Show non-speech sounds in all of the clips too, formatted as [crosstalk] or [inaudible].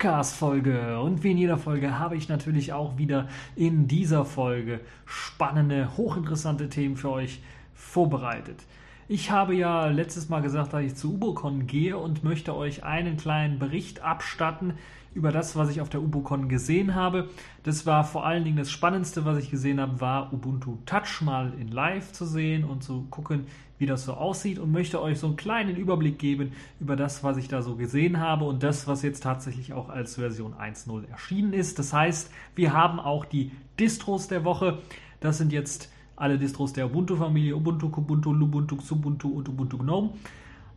TechView Podcast Folge. Und wie in jeder Folge habe ich natürlich auch wieder in dieser Folge spannende, hochinteressante Themen für euch vorbereitet. Ich habe ja letztes Mal gesagt, dass ich zu UboCon gehe und möchte euch einen kleinen Bericht abstatten über das, was ich auf der UboCon gesehen habe. Das war vor allen Dingen das Spannendste, was ich gesehen habe, war Ubuntu Touch mal in Live zu sehen und zu gucken, wie das so aussieht und möchte euch so einen kleinen Überblick geben über das, was ich da so gesehen habe und das, was jetzt tatsächlich auch als Version 1.0 erschienen ist. Das heißt, wir haben auch die Distros der Woche. Das sind jetzt alle Distros der Ubuntu-Familie, Ubuntu, Kubuntu, Lubuntu, Xubuntu und Ubuntu Gnome.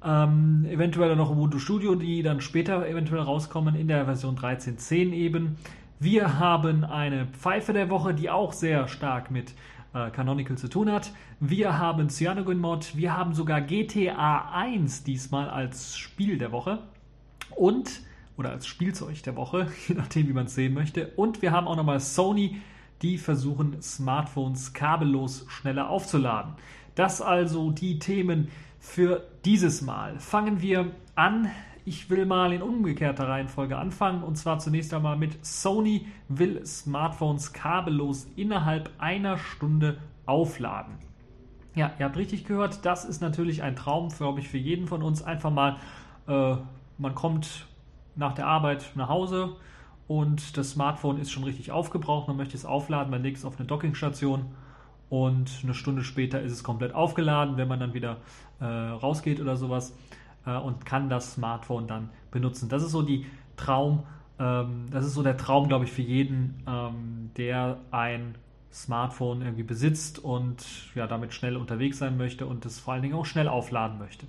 Ähm, eventuell noch Ubuntu Studio, die dann später eventuell rauskommen in der Version 13.10 eben. Wir haben eine Pfeife der Woche, die auch sehr stark mit äh, Canonical zu tun hat. Wir haben Cyanogen Mod, wir haben sogar GTA 1 diesmal als Spiel der Woche und oder als Spielzeug der Woche, [laughs] je nachdem, wie man es sehen möchte. Und wir haben auch nochmal Sony, die versuchen, Smartphones kabellos schneller aufzuladen. Das also die Themen für dieses Mal. Fangen wir an ich will mal in umgekehrter Reihenfolge anfangen und zwar zunächst einmal mit Sony will Smartphones kabellos innerhalb einer Stunde aufladen. Ja, ihr habt richtig gehört, das ist natürlich ein Traum, glaube ich, für jeden von uns. Einfach mal, äh, man kommt nach der Arbeit nach Hause und das Smartphone ist schon richtig aufgebraucht, man möchte es aufladen, man legt es auf eine Dockingstation und eine Stunde später ist es komplett aufgeladen, wenn man dann wieder äh, rausgeht oder sowas äh, und kann das Smartphone dann benutzen. Das ist so die Traum, ähm, das ist so der Traum, glaube ich, für jeden, ähm, der ein Smartphone irgendwie besitzt und ja, damit schnell unterwegs sein möchte und es vor allen Dingen auch schnell aufladen möchte.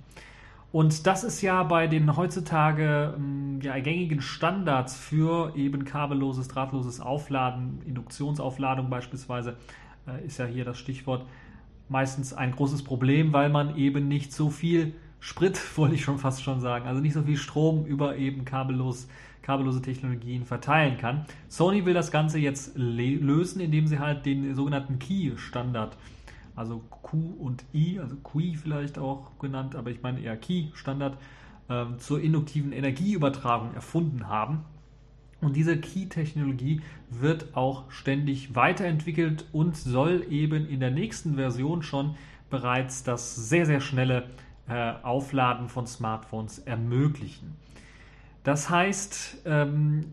Und das ist ja bei den heutzutage ähm, ja, gängigen Standards für eben kabelloses, drahtloses Aufladen, Induktionsaufladung beispielsweise, äh, ist ja hier das Stichwort, meistens ein großes Problem, weil man eben nicht so viel Sprit, [laughs] wollte ich schon fast schon sagen, also nicht so viel Strom über eben kabellos, kabellose Technologien verteilen kann. Sony will das Ganze jetzt lösen, indem sie halt den sogenannten Key-Standard, also Q und I, also QI vielleicht auch genannt, aber ich meine eher Key-Standard, ähm, zur induktiven Energieübertragung erfunden haben. Und diese Key-Technologie wird auch ständig weiterentwickelt und soll eben in der nächsten Version schon bereits das sehr, sehr schnelle äh, Aufladen von Smartphones ermöglichen. Das heißt, ähm,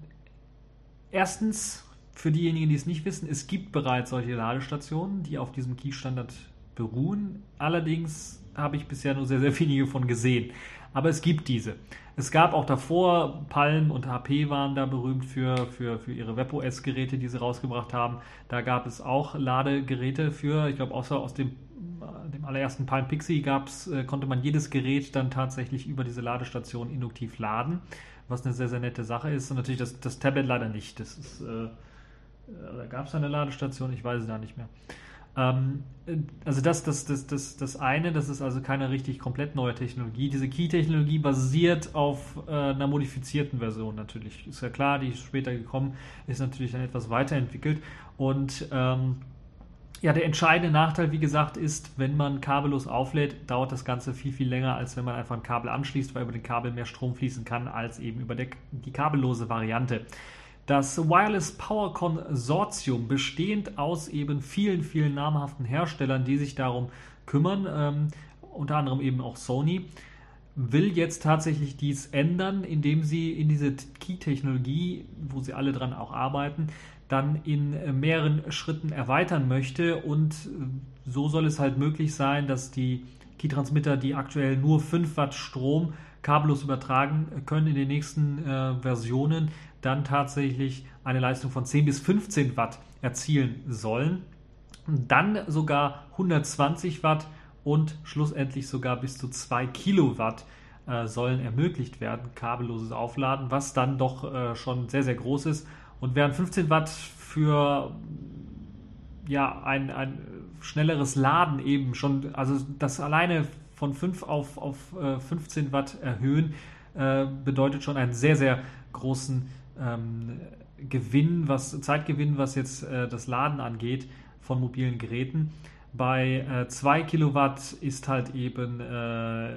erstens, für diejenigen, die es nicht wissen, es gibt bereits solche Ladestationen, die auf diesem Key-Standard beruhen. Allerdings habe ich bisher nur sehr, sehr wenige von gesehen. Aber es gibt diese. Es gab auch davor, Palm und HP waren da berühmt für, für, für ihre WebOS-Geräte, die sie rausgebracht haben. Da gab es auch Ladegeräte für, ich glaube, außer aus dem dem allerersten Palm Pixie gab's, äh, konnte man jedes Gerät dann tatsächlich über diese Ladestation induktiv laden, was eine sehr, sehr nette Sache ist. Und natürlich das, das Tablet leider nicht. Das ist, äh, äh da gab es eine Ladestation, ich weiß es da nicht mehr. Ähm, äh, also das, das, das, das, das eine, das ist also keine richtig komplett neue Technologie. Diese Key-Technologie basiert auf äh, einer modifizierten Version natürlich. Ist ja klar, die ist später gekommen, ist natürlich dann etwas weiterentwickelt. Und ähm, ja, der entscheidende Nachteil, wie gesagt, ist, wenn man kabellos auflädt, dauert das Ganze viel, viel länger, als wenn man einfach ein Kabel anschließt, weil über den Kabel mehr Strom fließen kann, als eben über der, die kabellose Variante. Das Wireless Power Consortium, bestehend aus eben vielen, vielen namhaften Herstellern, die sich darum kümmern, ähm, unter anderem eben auch Sony, will jetzt tatsächlich dies ändern, indem sie in diese Key-Technologie, wo sie alle dran auch arbeiten, dann in äh, mehreren Schritten erweitern möchte. Und äh, so soll es halt möglich sein, dass die Key-Transmitter, die aktuell nur 5 Watt Strom kabellos übertragen können, in den nächsten äh, Versionen dann tatsächlich eine Leistung von 10 bis 15 Watt erzielen sollen. Dann sogar 120 Watt und schlussendlich sogar bis zu 2 Kilowatt äh, sollen ermöglicht werden, kabelloses Aufladen, was dann doch äh, schon sehr, sehr groß ist und während 15 Watt für ja, ein, ein schnelleres Laden eben schon, also das alleine von 5 auf, auf 15 äh, Watt erhöhen, äh, bedeutet schon einen sehr, sehr großen ähm, Gewinn, was Zeitgewinn, was jetzt äh, das Laden angeht von mobilen Geräten. Bei äh, 2 Kilowatt ist halt eben äh,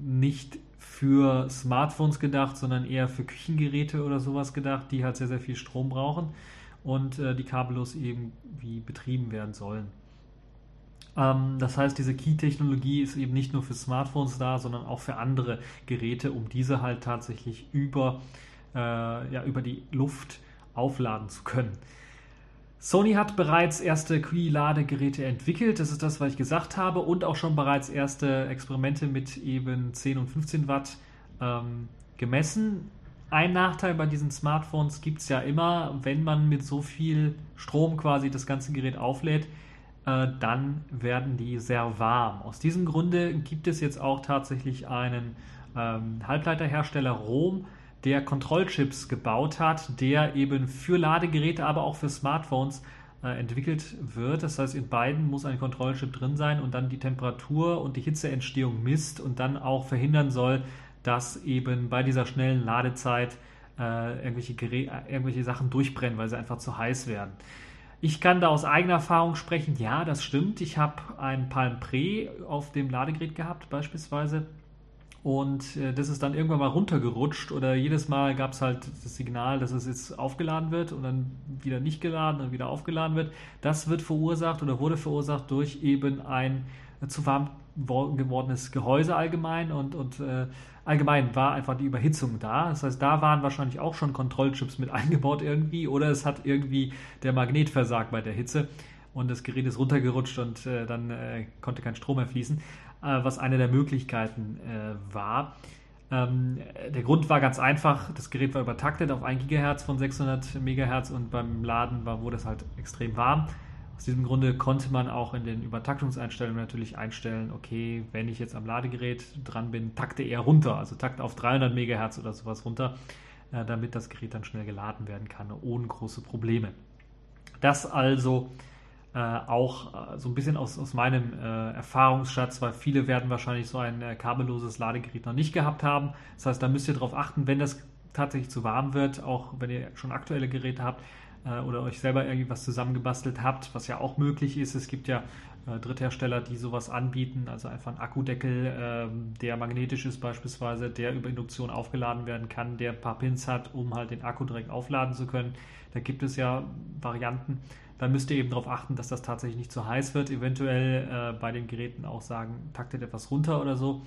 nicht für Smartphones gedacht, sondern eher für Küchengeräte oder sowas gedacht, die halt sehr, sehr viel Strom brauchen und äh, die kabellos eben wie betrieben werden sollen. Ähm, das heißt, diese Key-Technologie ist eben nicht nur für Smartphones da, sondern auch für andere Geräte, um diese halt tatsächlich über, äh, ja, über die Luft aufladen zu können. Sony hat bereits erste Qi-Ladegeräte entwickelt, das ist das, was ich gesagt habe, und auch schon bereits erste Experimente mit eben 10 und 15 Watt ähm, gemessen. Ein Nachteil bei diesen Smartphones gibt es ja immer, wenn man mit so viel Strom quasi das ganze Gerät auflädt, äh, dann werden die sehr warm. Aus diesem Grunde gibt es jetzt auch tatsächlich einen ähm, Halbleiterhersteller Rom, der Kontrollchips gebaut hat, der eben für Ladegeräte, aber auch für Smartphones äh, entwickelt wird. Das heißt, in beiden muss ein Kontrollchip drin sein und dann die Temperatur und die Hitzeentstehung misst und dann auch verhindern soll, dass eben bei dieser schnellen Ladezeit äh, irgendwelche, Gerä irgendwelche Sachen durchbrennen, weil sie einfach zu heiß werden. Ich kann da aus eigener Erfahrung sprechen, ja, das stimmt. Ich habe ein Palm Pre auf dem Ladegerät gehabt, beispielsweise und äh, das ist dann irgendwann mal runtergerutscht oder jedes Mal gab es halt das Signal, dass es jetzt aufgeladen wird und dann wieder nicht geladen und wieder aufgeladen wird. Das wird verursacht oder wurde verursacht durch eben ein zu warm gewordenes Gehäuse allgemein und, und äh, allgemein war einfach die Überhitzung da. Das heißt, da waren wahrscheinlich auch schon Kontrollchips mit [laughs] eingebaut irgendwie oder es hat irgendwie der Magnet versagt bei der Hitze und das Gerät ist runtergerutscht und äh, dann äh, konnte kein Strom mehr fließen. Äh, was eine der Möglichkeiten äh, war. Ähm, der Grund war ganz einfach, das Gerät war übertaktet auf 1 GHz von 600 MHz und beim Laden war, wurde es halt extrem warm. Aus diesem Grunde konnte man auch in den Übertaktungseinstellungen natürlich einstellen, okay, wenn ich jetzt am Ladegerät dran bin, takte er runter, also takte auf 300 MHz oder sowas runter, äh, damit das Gerät dann schnell geladen werden kann, ohne große Probleme. Das also äh, auch äh, so ein bisschen aus, aus meinem äh, Erfahrungsschatz, weil viele werden wahrscheinlich so ein äh, kabelloses Ladegerät noch nicht gehabt haben. Das heißt, da müsst ihr darauf achten, wenn das tatsächlich zu warm wird, auch wenn ihr schon aktuelle Geräte habt äh, oder euch selber irgendwie was zusammengebastelt habt, was ja auch möglich ist. Es gibt ja äh, Dritthersteller, die sowas anbieten, also einfach ein Akkudeckel, ähm, der magnetisch ist beispielsweise, der über Induktion aufgeladen werden kann, der ein paar Pins hat, um halt den Akku direkt aufladen zu können. Da gibt es ja Varianten dann müsst ihr eben darauf achten, dass das tatsächlich nicht zu heiß wird. Eventuell äh, bei den Geräten auch sagen, taktet etwas runter oder so,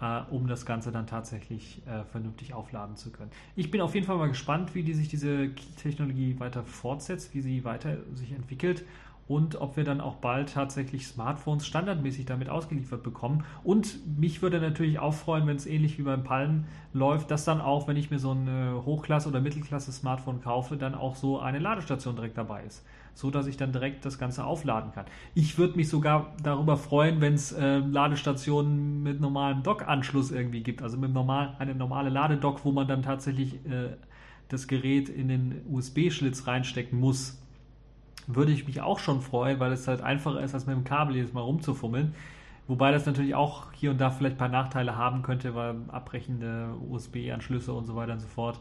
äh, um das Ganze dann tatsächlich äh, vernünftig aufladen zu können. Ich bin auf jeden Fall mal gespannt, wie die sich diese Key-Technologie weiter fortsetzt, wie sie weiter sich entwickelt und ob wir dann auch bald tatsächlich Smartphones standardmäßig damit ausgeliefert bekommen. Und mich würde natürlich auch freuen, wenn es ähnlich wie beim Palm läuft, dass dann auch, wenn ich mir so ein äh, Hochklasse- oder Mittelklasse-Smartphone kaufe, dann auch so eine Ladestation direkt dabei ist so dass ich dann direkt das Ganze aufladen kann. Ich würde mich sogar darüber freuen, wenn es äh, Ladestationen mit normalem Dock-Anschluss irgendwie gibt, also mit normal, eine normale Ladedock, wo man dann tatsächlich äh, das Gerät in den USB-Schlitz reinstecken muss. Würde ich mich auch schon freuen, weil es halt einfacher ist, als mit dem Kabel jedes Mal rumzufummeln. Wobei das natürlich auch hier und da vielleicht ein paar Nachteile haben könnte, weil abbrechende USB-Anschlüsse und so weiter und so fort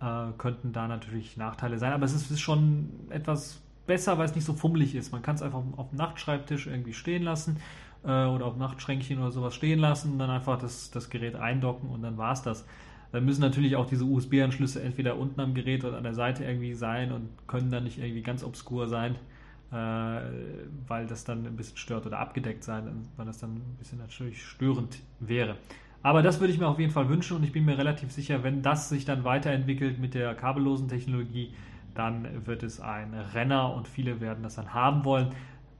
äh, könnten da natürlich Nachteile sein. Aber es ist, ist schon etwas besser, weil es nicht so fummelig ist. Man kann es einfach auf dem Nachtschreibtisch irgendwie stehen lassen äh, oder auf dem Nachtschränkchen oder sowas stehen lassen, dann einfach das, das Gerät eindocken und dann war es das. Dann müssen natürlich auch diese USB-Anschlüsse entweder unten am Gerät oder an der Seite irgendwie sein und können dann nicht irgendwie ganz obskur sein, äh, weil das dann ein bisschen stört oder abgedeckt sein, weil das dann ein bisschen natürlich störend wäre. Aber das würde ich mir auf jeden Fall wünschen und ich bin mir relativ sicher, wenn das sich dann weiterentwickelt mit der kabellosen Technologie, dann wird es ein Renner und viele werden das dann haben wollen.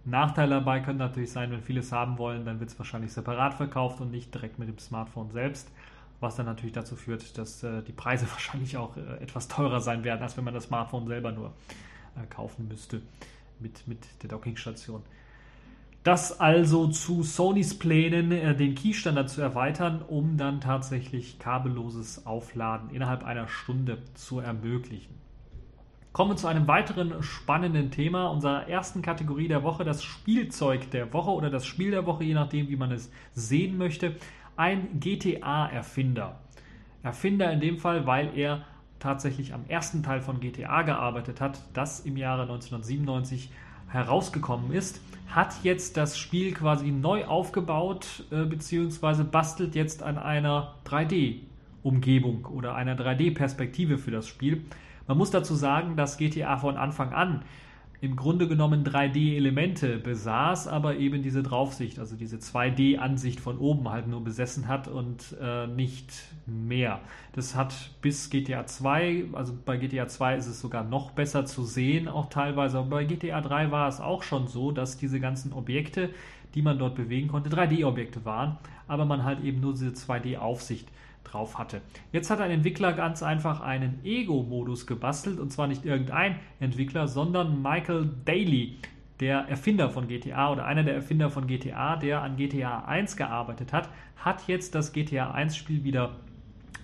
Nachteil dabei könnte natürlich sein, wenn viele es haben wollen, dann wird es wahrscheinlich separat verkauft und nicht direkt mit dem Smartphone selbst, was dann natürlich dazu führt, dass äh, die Preise [laughs] wahrscheinlich auch äh, etwas teurer sein werden, als wenn man das Smartphone selber nur äh, kaufen müsste mit, mit der Dockingstation. Das also zu Sonys Plänen, den Key-Standard zu erweitern, um dann tatsächlich kabelloses Aufladen innerhalb einer Stunde zu ermöglichen. Kommen wir zu einem weiteren spannenden Thema, unserer ersten Kategorie der Woche, das Spielzeug der Woche oder das Spiel der Woche, je nachdem, wie man es sehen möchte. Ein GTA-Erfinder. Erfinder in dem Fall, weil er tatsächlich am ersten Teil von GTA gearbeitet hat, das im Jahre 1997 herausgekommen ist, hat jetzt das Spiel quasi neu aufgebaut, äh, beziehungsweise bastelt jetzt an einer 3D-Umgebung oder einer 3D-Perspektive für das Spiel. Man muss dazu sagen, dass GTA von Anfang an im Grunde genommen 3D-Elemente besaß, aber eben diese Draufsicht, also diese 2D-Ansicht von oben halt nur besessen hat und äh, nicht mehr. Das hat bis GTA 2, also bei GTA 2 ist es sogar noch besser zu sehen, auch teilweise, aber bei GTA 3 war es auch schon so, dass diese ganzen Objekte, die man dort bewegen konnte, 3D-Objekte waren, aber man halt eben nur diese 2D-Aufsicht drauf hatte. Jetzt hat ein Entwickler ganz einfach einen Ego-Modus gebastelt und zwar nicht irgendein Entwickler, sondern Michael Daly, der Erfinder von GTA oder einer der Erfinder von GTA, der an GTA 1 gearbeitet hat, hat jetzt das GTA 1 Spiel wieder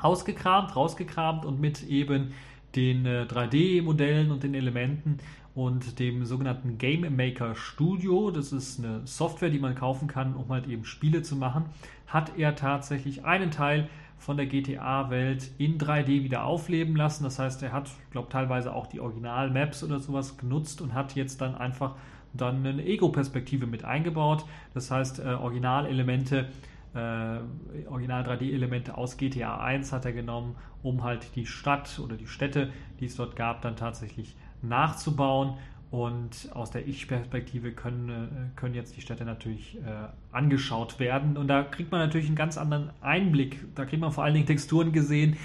ausgekramt, rausgekramt und mit eben den äh, 3D-Modellen und den Elementen und dem sogenannten Game Maker Studio, das ist eine Software, die man kaufen kann, um halt eben Spiele zu machen, hat er tatsächlich einen Teil von der GTA-Welt in 3D wieder aufleben lassen. Das heißt, er hat, glaube, teilweise auch die Original-Maps oder sowas genutzt und hat jetzt dann einfach dann eine Ego-Perspektive mit eingebaut. Das heißt, äh, Originalelemente, äh, Original 3D-Elemente aus GTA 1 hat er genommen, um halt die Stadt oder die Städte, die es dort gab, dann tatsächlich nachzubauen und aus der Ich-Perspektive können, äh, können jetzt die Städte natürlich äh, angeschaut werden. Und da kriegt man natürlich einen ganz anderen Einblick. Da kriegt man vor allen Dingen Texturen gesehen,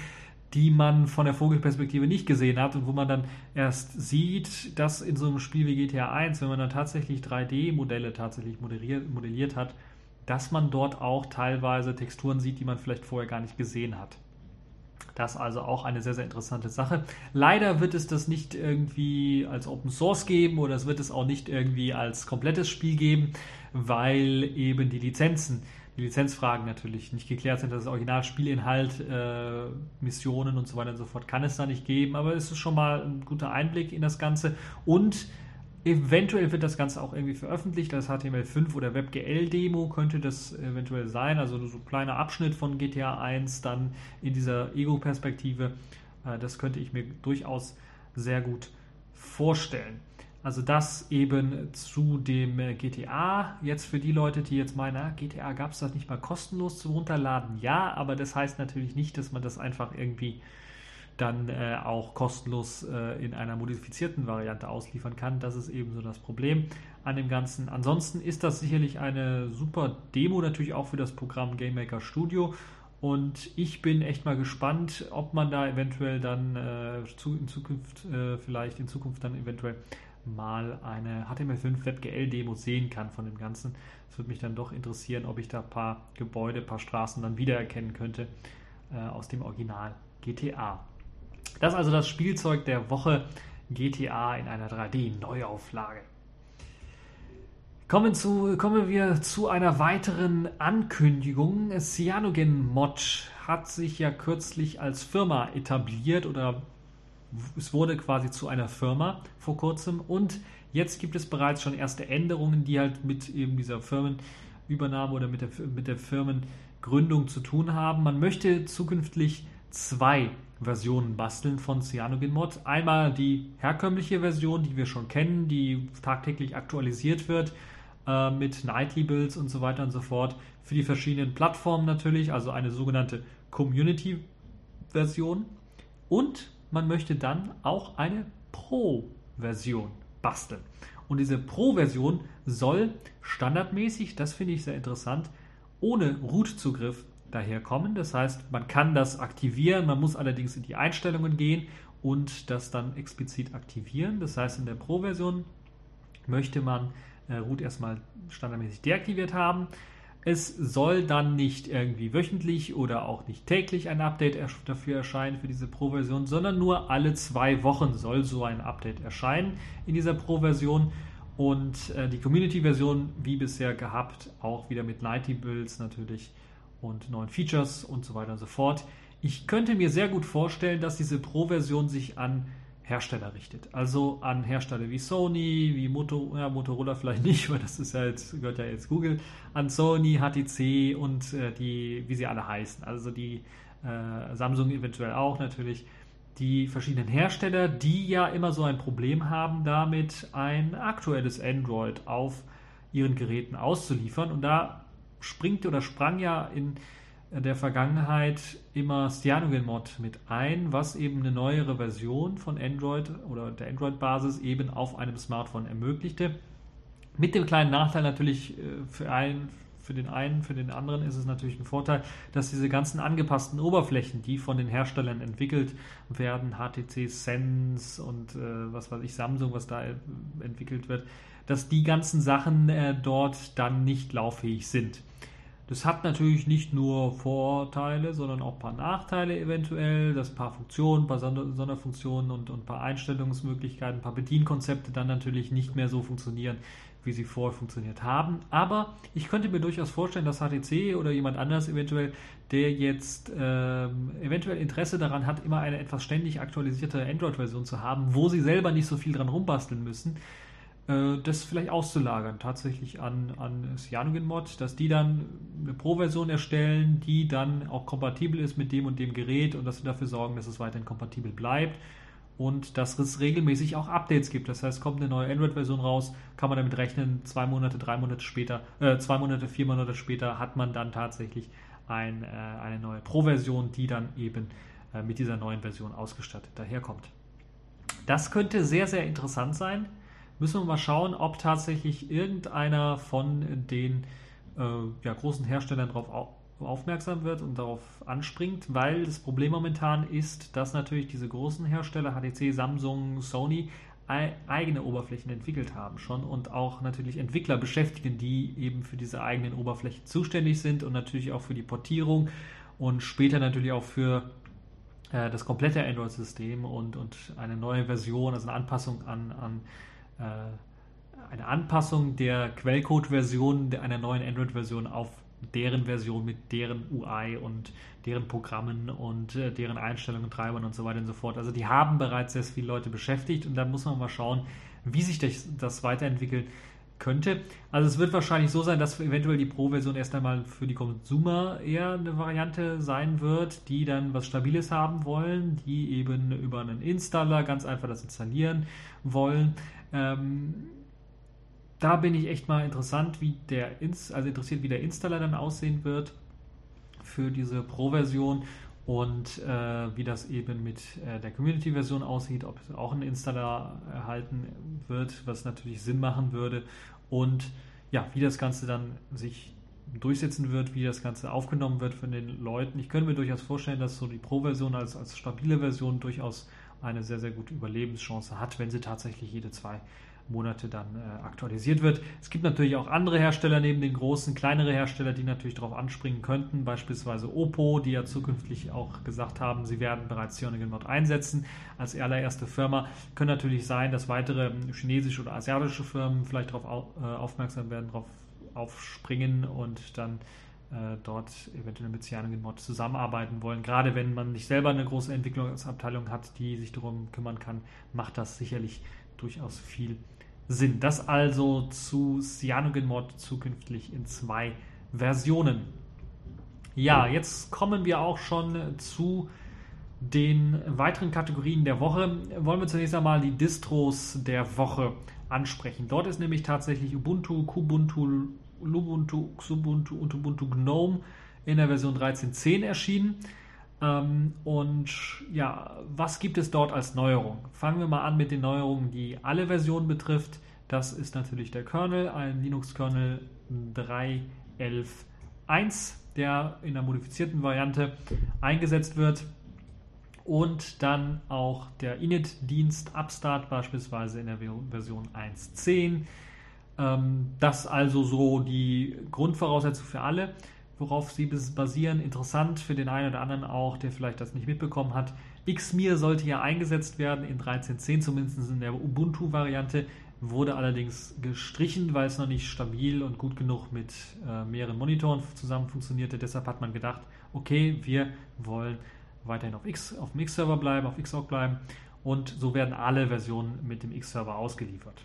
die man von der Vogelperspektive nicht gesehen hat und wo man dann erst sieht, dass in so einem Spiel wie GTA 1, wenn man dann tatsächlich 3D-Modelle tatsächlich modelliert, modelliert hat, dass man dort auch teilweise Texturen sieht, die man vielleicht vorher gar nicht gesehen hat. Das ist also auch eine sehr, sehr interessante Sache. Leider wird es das nicht irgendwie als Open Source geben oder es wird es auch nicht irgendwie als komplettes Spiel geben, weil eben die Lizenzen, die Lizenzfragen natürlich nicht geklärt sind. Das Originalspielinhalt, äh, Missionen und so weiter und so fort kann es da nicht geben, aber es ist schon mal ein guter Einblick in das Ganze und Eventuell wird das Ganze auch irgendwie veröffentlicht als HTML5 oder WebGL-Demo könnte das eventuell sein. Also so ein kleiner Abschnitt von GTA 1 dann in dieser Ego-Perspektive. Äh, das könnte ich mir durchaus sehr gut vorstellen. Also das eben zu dem GTA. Jetzt für die Leute, die jetzt meinen, ah, GTA gab es das nicht mal kostenlos zu runterladen. Ja, aber das heißt natürlich nicht, dass man das einfach irgendwie dann äh, auch kostenlos äh, in einer modifizierten Variante ausliefern kann. Das ist eben so das Problem an dem Ganzen. Ansonsten ist das sicherlich eine super Demo natürlich auch für das Programm GameMaker Studio. Und ich bin echt mal gespannt, ob man da eventuell dann äh, zu, in Zukunft, äh, vielleicht in Zukunft dann eventuell mal eine HTML5 WebGL-Demo sehen kann von dem Ganzen. Es würde mich dann doch interessieren, ob ich da ein paar Gebäude, ein paar Straßen dann wiedererkennen könnte äh, aus dem Original GTA. Das ist also das Spielzeug der Woche GTA in einer 3D-Neuauflage. Kommen, zu, kommen wir zu einer weiteren Ankündigung. Cyanogen Mod hat sich ja kürzlich als Firma etabliert oder es wurde quasi zu einer Firma vor kurzem und jetzt gibt es bereits schon erste Änderungen, die halt mit eben dieser Firmenübernahme oder mit der, mit der Firmengründung zu tun haben. Man möchte zukünftig zwei Versionen basteln von CyanogenMod. Einmal die herkömmliche Version, die wir schon kennen, die tagtäglich aktualisiert wird äh, mit Nightly Builds und so weiter und so fort. Für die verschiedenen Plattformen natürlich, also eine sogenannte Community-Version. Und man möchte dann auch eine Pro-Version basteln. Und diese Pro-Version soll standardmäßig, das finde ich sehr interessant, ohne Root-Zugriff daherkommen. Das heißt, man kann das aktivieren, man muss allerdings in die Einstellungen gehen und das dann explizit aktivieren. Das heißt, in der Pro-Version möchte man äh, Root erstmal standardmäßig deaktiviert haben. Es soll dann nicht irgendwie wöchentlich oder auch nicht täglich ein Update dafür erscheinen für diese Pro-Version, sondern nur alle zwei Wochen soll so ein Update erscheinen in dieser Pro-Version. Und äh, die Community-Version, wie bisher gehabt, auch wieder mit Nighty Builds natürlich und neuen Features und so weiter und so fort. Ich könnte mir sehr gut vorstellen, dass diese Pro-Version sich an Hersteller richtet. Also an Hersteller wie Sony, wie Moto, ja, Motorola vielleicht [laughs] nicht, weil das ist ja jetzt, gehört ja jetzt Google, an Sony, HTC und äh, die, wie sie alle heißen. Also die äh, Samsung eventuell auch natürlich, die verschiedenen Hersteller, die ja immer so ein Problem haben, damit ein aktuelles Android auf ihren Geräten auszuliefern. Und da springt oder sprang ja in der Vergangenheit immer CyanogenMod mit ein, was eben eine neuere Version von Android oder der Android-Basis eben auf einem Smartphone ermöglichte. Mit dem kleinen Nachteil natürlich äh, für, einen, für den einen, für den anderen ist es natürlich ein Vorteil, dass diese ganzen angepassten Oberflächen, die von den Herstellern entwickelt werden, HTC Sense und äh, was weiß ich, Samsung, was da äh, entwickelt wird, dass die ganzen Sachen äh, dort dann nicht lauffähig sind. Das hat natürlich nicht nur Vorteile, sondern auch ein paar Nachteile eventuell, dass ein paar Funktionen, ein paar Sonderfunktionen und, und ein paar Einstellungsmöglichkeiten, ein paar Bedienkonzepte dann natürlich nicht mehr so funktionieren, wie sie vorher funktioniert haben. Aber ich könnte mir durchaus vorstellen, dass HTC oder jemand anders eventuell, der jetzt ähm, eventuell Interesse daran hat, immer eine etwas ständig aktualisierte Android-Version zu haben, wo sie selber nicht so viel dran rumbasteln müssen, das vielleicht auszulagern, tatsächlich an, an CyanogenMod, dass die dann eine Pro-Version erstellen, die dann auch kompatibel ist mit dem und dem Gerät und dass sie dafür sorgen, dass es weiterhin kompatibel bleibt und dass es regelmäßig auch Updates gibt. Das heißt, kommt eine neue Android-Version raus, kann man damit rechnen, zwei Monate, drei Monate später, äh, zwei Monate, vier Monate später hat man dann tatsächlich ein, äh, eine neue Pro-Version, die dann eben äh, mit dieser neuen Version ausgestattet daherkommt. Das könnte sehr, sehr interessant sein müssen wir mal schauen, ob tatsächlich irgendeiner von den äh, ja, großen Herstellern darauf au aufmerksam wird und darauf anspringt, weil das Problem momentan ist, dass natürlich diese großen Hersteller, HTC, Samsung, Sony, eigene Oberflächen entwickelt haben schon und auch natürlich Entwickler beschäftigen, die eben für diese eigenen Oberflächen zuständig sind und natürlich auch für die Portierung und später natürlich auch für äh, das komplette Android-System und, und eine neue Version, also eine Anpassung an, an eine Anpassung der Quellcode-Version einer neuen Android-Version auf deren Version mit deren UI und deren Programmen und äh, deren Einstellungen, Treibern und so weiter und so fort. Also die haben bereits sehr viele Leute beschäftigt und da muss man mal schauen, wie sich das, das weiterentwickeln könnte. Also es wird wahrscheinlich so sein, dass eventuell die Pro-Version erst einmal für die Consumer eher eine Variante sein wird, die dann was Stabiles haben wollen, die eben über einen Installer ganz einfach das installieren wollen. Ähm, da bin ich echt mal interessant, wie der Ins also interessiert, wie der Installer dann aussehen wird für diese Pro-Version und äh, wie das eben mit äh, der Community-Version aussieht, ob es auch ein Installer erhalten wird, was natürlich Sinn machen würde und ja, wie das Ganze dann sich durchsetzen wird, wie das Ganze aufgenommen wird von den Leuten. Ich könnte mir durchaus vorstellen, dass so die Pro-Version als, als stabile Version durchaus eine sehr, sehr gute Überlebenschance hat, wenn sie tatsächlich jede zwei Monate dann äh, aktualisiert wird. Es gibt natürlich auch andere Hersteller neben den großen, kleinere Hersteller, die natürlich darauf anspringen könnten, beispielsweise Oppo, die ja zukünftig auch gesagt haben, sie werden bereits Cyanogen Mod einsetzen als allererste Firma. Können natürlich sein, dass weitere chinesische oder asiatische Firmen vielleicht darauf au äh, aufmerksam werden, darauf aufspringen und dann dort eventuell mit Cyanogen Mod zusammenarbeiten wollen. Gerade wenn man nicht selber eine große Entwicklungsabteilung hat, die sich darum kümmern kann, macht das sicherlich durchaus viel Sinn. Das also zu CyanogenMod zukünftig in zwei Versionen. Ja, jetzt kommen wir auch schon zu den weiteren Kategorien der Woche. Wollen wir zunächst einmal die Distros der Woche ansprechen. Dort ist nämlich tatsächlich Ubuntu, Kubuntu, Lubuntu, Xubuntu und Ubuntu Gnome in der Version 13.10 erschienen. Ähm, und ja, was gibt es dort als Neuerung? Fangen wir mal an mit den Neuerungen, die alle Versionen betrifft. Das ist natürlich der Kernel, ein Linux-Kernel 3.11.1, der in der modifizierten Variante eingesetzt wird. Und dann auch der Init-Dienst Upstart, beispielsweise in der Version 1.10. Ähm, das also so die Grundvoraussetzung für alle worauf sie basieren. Interessant für den einen oder anderen auch, der vielleicht das nicht mitbekommen hat. Xmir sollte ja eingesetzt werden in 13.10, zumindest in der Ubuntu-Variante, wurde allerdings gestrichen, weil es noch nicht stabil und gut genug mit äh, mehreren Monitoren zusammen funktionierte. Deshalb hat man gedacht, okay, wir wollen weiterhin auf, X, auf dem X-Server bleiben, auf Xorg bleiben und so werden alle Versionen mit dem X-Server ausgeliefert.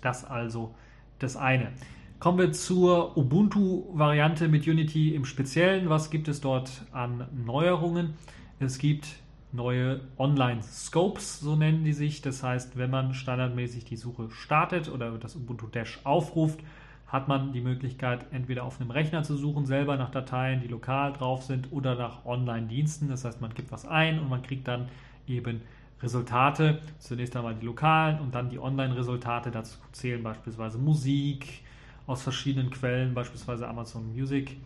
Das also das eine. Kommen wir zur Ubuntu-Variante mit Unity im Speziellen. Was gibt es dort an Neuerungen? Es gibt neue Online-Scopes, so nennen die sich. Das heißt, wenn man standardmäßig die Suche startet oder das Ubuntu Dash aufruft, hat man die Möglichkeit, entweder auf einem Rechner zu suchen, selber nach Dateien, die lokal drauf sind, oder nach Online-Diensten. Das heißt, man gibt was ein und man kriegt dann eben Resultate. Zunächst einmal die lokalen und dann die Online-Resultate. Dazu zählen beispielsweise Musik aus verschiedenen Quellen, beispielsweise Amazon Music,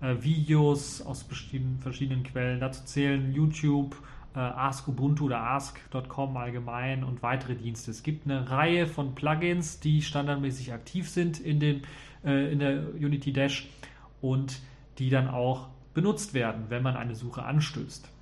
äh, Videos aus verschiedenen, Quellen. Dazu zählen YouTube, äh, Ask Ubuntu oder Ask.com allgemein und weitere Dienste. Es gibt eine Reihe von Plugins, die standardmäßig aktiv sind in, den, äh, in der Unity Dash und die dann auch benutzt werden, wenn man eine Suche anstößt.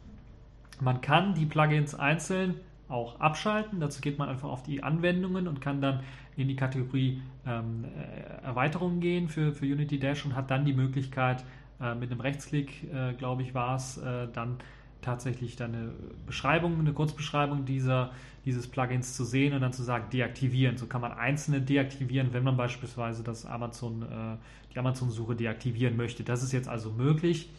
Man kann die Plugins einzeln auch abschalten. Dazu geht man einfach auf die Anwendungen und kann dann in die Kategorie ähm, äh, Erweiterungen gehen für, für Unity Dash und hat dann die Möglichkeit, äh, mit einem Rechtsklick, äh, glaube ich, war es, äh, dann tatsächlich dann eine Beschreibung, eine Kurzbeschreibung dieser, dieses Plugins zu sehen und dann zu sagen, deaktivieren. So kann man einzelne deaktivieren, wenn man beispielsweise das Amazon, äh, die Amazon-Suche deaktivieren möchte. Das ist jetzt also möglich.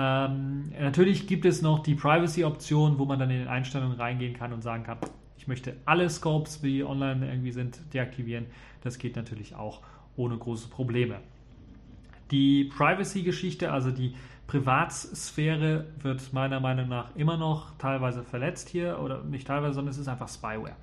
Ähm, natürlich gibt es noch die Privacy-Option, wo man dann in den Einstellungen reingehen kann und sagen kann, ich möchte alle Scopes, die online irgendwie sind, deaktivieren. Das geht natürlich auch ohne große Probleme. Die Privacy-Geschichte, also die Privatsphäre wird meiner Meinung nach immer noch teilweise verletzt hier oder nicht teilweise, sondern es ist einfach Spyware.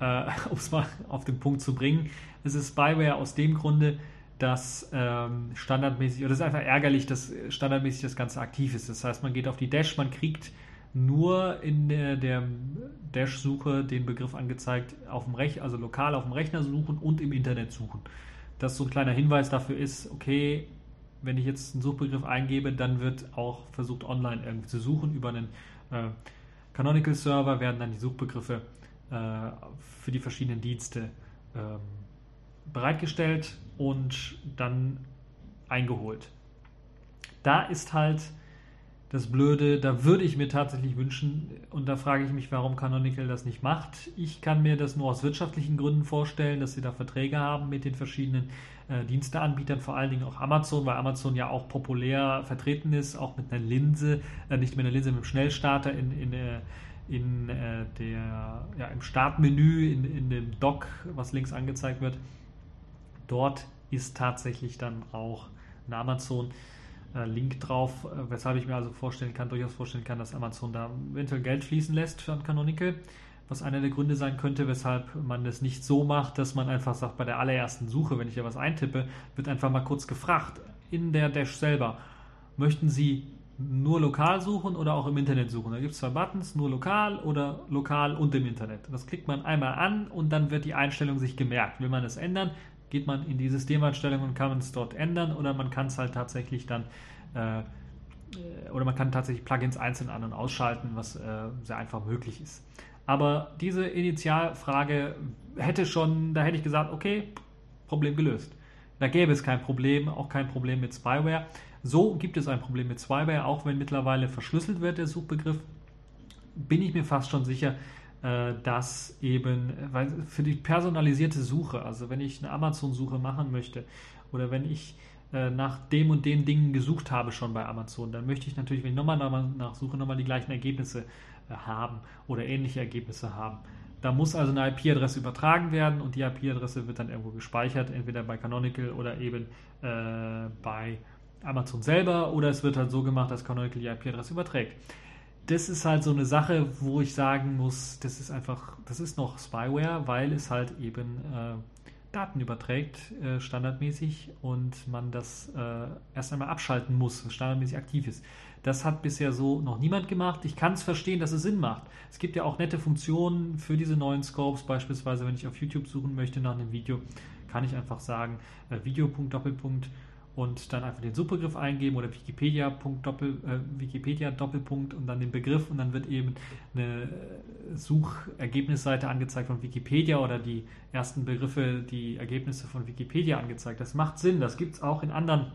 Äh, [laughs] um es mal auf den Punkt zu bringen, es ist Spyware aus dem Grunde, dass ähm, standardmäßig, oder es ist einfach ärgerlich, dass standardmäßig das Ganze aktiv ist. Das heißt, man geht auf die Dash, man kriegt nur in der, der Dash-Suche den Begriff angezeigt, auf dem Rechner, also lokal auf dem Rechner suchen und im Internet suchen. Das so ein kleiner Hinweis dafür ist, okay, wenn ich jetzt einen Suchbegriff eingebe, dann wird auch versucht, online irgendwie zu suchen. Über einen äh, Canonical Server werden dann die Suchbegriffe äh, für die verschiedenen Dienste ähm, bereitgestellt und dann eingeholt. Da ist halt das Blöde, da würde ich mir tatsächlich wünschen, und da frage ich mich, warum Canonical das nicht macht. Ich kann mir das nur aus wirtschaftlichen Gründen vorstellen, dass sie da Verträge haben mit den verschiedenen äh, Diensteanbietern, vor allen Dingen auch Amazon, weil Amazon ja auch populär vertreten ist, auch mit einer Linse, äh, nicht mit einer Linse, mit einem Schnellstarter in, in, äh, in äh, der, ja, im Startmenü, in, in dem Dock, was links angezeigt wird. Dort ist tatsächlich dann auch ein Amazon äh, Link drauf, äh, weshalb ich mir also vorstellen kann, durchaus vorstellen kann, dass Amazon da eventuell Geld fließen lässt für ein Canonical, was einer der Gründe sein könnte, weshalb man das nicht so macht, dass man einfach sagt, bei der allerersten Suche, wenn ich da was eintippe, wird einfach mal kurz gefragt in der Dash selber, möchten Sie nur lokal suchen oder auch im Internet suchen. Da gibt es zwei Buttons, nur lokal oder lokal und im Internet. Das klickt man einmal an und dann wird die Einstellung sich gemerkt. Will man es ändern, geht man in die Systemeinstellungen und kann es dort ändern oder man kann es halt tatsächlich dann äh, oder man kann tatsächlich Plugins einzeln an- und ausschalten, was äh, sehr einfach möglich ist. Aber diese Initialfrage hätte schon, da hätte ich gesagt, okay, Problem gelöst. Da gäbe es kein Problem, auch kein Problem mit Spyware. So gibt es ein Problem mit Spyware, auch wenn mittlerweile verschlüsselt wird der Suchbegriff, bin ich mir fast schon sicher, dass eben weil für die personalisierte Suche, also wenn ich eine Amazon-Suche machen möchte oder wenn ich äh, nach dem und den Dingen gesucht habe schon bei Amazon, dann möchte ich natürlich, wenn ich nochmal nachsuche, nochmal die gleichen Ergebnisse äh, haben oder ähnliche Ergebnisse haben. Da muss also eine IP-Adresse übertragen werden und die IP-Adresse wird dann irgendwo gespeichert, entweder bei Canonical oder eben äh, bei Amazon selber oder es wird halt so gemacht, dass Canonical die IP-Adresse überträgt das ist halt so eine Sache, wo ich sagen muss, das ist einfach, das ist noch Spyware, weil es halt eben äh, Daten überträgt, äh, standardmäßig, und man das äh, erst einmal abschalten muss, standardmäßig aktiv ist. Das hat bisher so noch niemand gemacht. Ich kann es verstehen, dass es Sinn macht. Es gibt ja auch nette Funktionen für diese neuen Scopes, beispielsweise wenn ich auf YouTube suchen möchte nach einem Video, kann ich einfach sagen, äh, Video.doppelpunkt und dann einfach den Suchbegriff eingeben oder Wikipedia, Doppel, äh, Wikipedia Doppelpunkt und dann den Begriff und dann wird eben eine Suchergebnisseite angezeigt von Wikipedia oder die ersten Begriffe, die Ergebnisse von Wikipedia angezeigt. Das macht Sinn. Das gibt es auch in anderen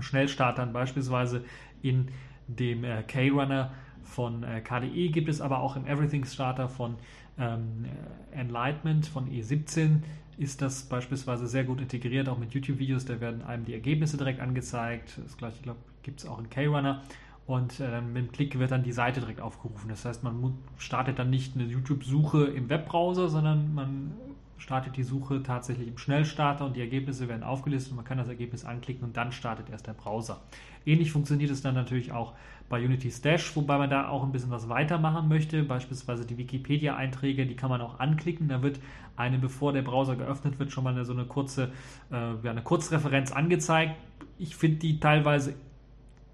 Schnellstartern, beispielsweise in dem äh, K-Runner von äh, KDE gibt es aber auch im Everything Starter von ähm, Enlightenment von E17 ist das beispielsweise sehr gut integriert, auch mit YouTube-Videos. Da werden einem die Ergebnisse direkt angezeigt. Das gleiche, gibt es auch in K-Runner. und äh, mit dem Klick wird dann die Seite direkt aufgerufen. Das heißt, man startet dann nicht eine YouTube-Suche im Webbrowser, sondern man startet die Suche tatsächlich im Schnellstarter und die Ergebnisse werden aufgelistet und man kann das Ergebnis anklicken und dann startet erst der Browser. Ähnlich funktioniert es dann natürlich auch bei Unity Stash, wobei man da auch ein bisschen was weitermachen möchte. Beispielsweise die Wikipedia-Einträge, die kann man auch anklicken. Da wird eine, bevor der Browser geöffnet wird, schon mal so eine kurze, äh, eine Kurzreferenz angezeigt. Ich finde die teilweise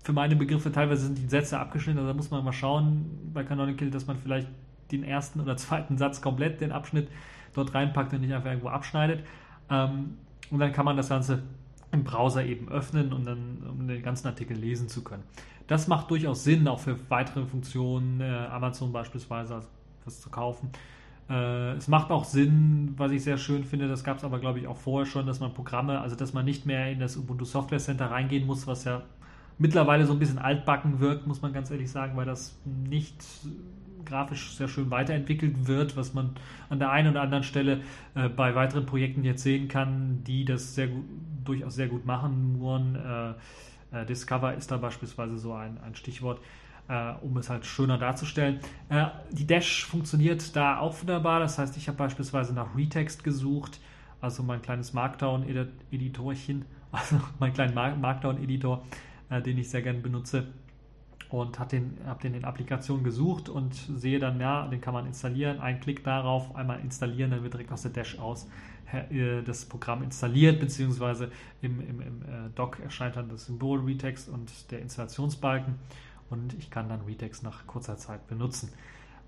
für meine Begriffe teilweise sind die Sätze abgeschnitten, also da muss man mal schauen bei Canonical, dass man vielleicht den ersten oder zweiten Satz komplett, den Abschnitt dort reinpackt und nicht einfach irgendwo abschneidet. Ähm, und dann kann man das Ganze im Browser eben öffnen und dann um den ganzen Artikel lesen zu können. Das macht durchaus Sinn, auch für weitere Funktionen, äh, Amazon beispielsweise, was zu kaufen. Äh, es macht auch Sinn, was ich sehr schön finde, das gab es aber glaube ich auch vorher schon, dass man Programme, also dass man nicht mehr in das Ubuntu Software Center reingehen muss, was ja mittlerweile so ein bisschen altbacken wirkt, muss man ganz ehrlich sagen, weil das nicht grafisch sehr schön weiterentwickelt wird, was man an der einen oder anderen Stelle äh, bei weiteren Projekten jetzt sehen kann, die das sehr gut, durchaus sehr gut machen. Muren äh, äh, Discover ist da beispielsweise so ein, ein Stichwort, äh, um es halt schöner darzustellen. Äh, die Dash funktioniert da auch wunderbar, das heißt, ich habe beispielsweise nach Retext gesucht, also mein kleines Markdown-Editorchen, [laughs] also mein kleinen Markdown-Editor äh, den ich sehr gerne benutze. Und habe den, hab den in Applikationen gesucht und sehe dann, ja, den kann man installieren. Ein Klick darauf, einmal installieren, dann wird direkt aus der Dash aus das Programm installiert, beziehungsweise im, im, im äh, Dock erscheint dann das Symbol Retext und der Installationsbalken und ich kann dann Retext nach kurzer Zeit benutzen.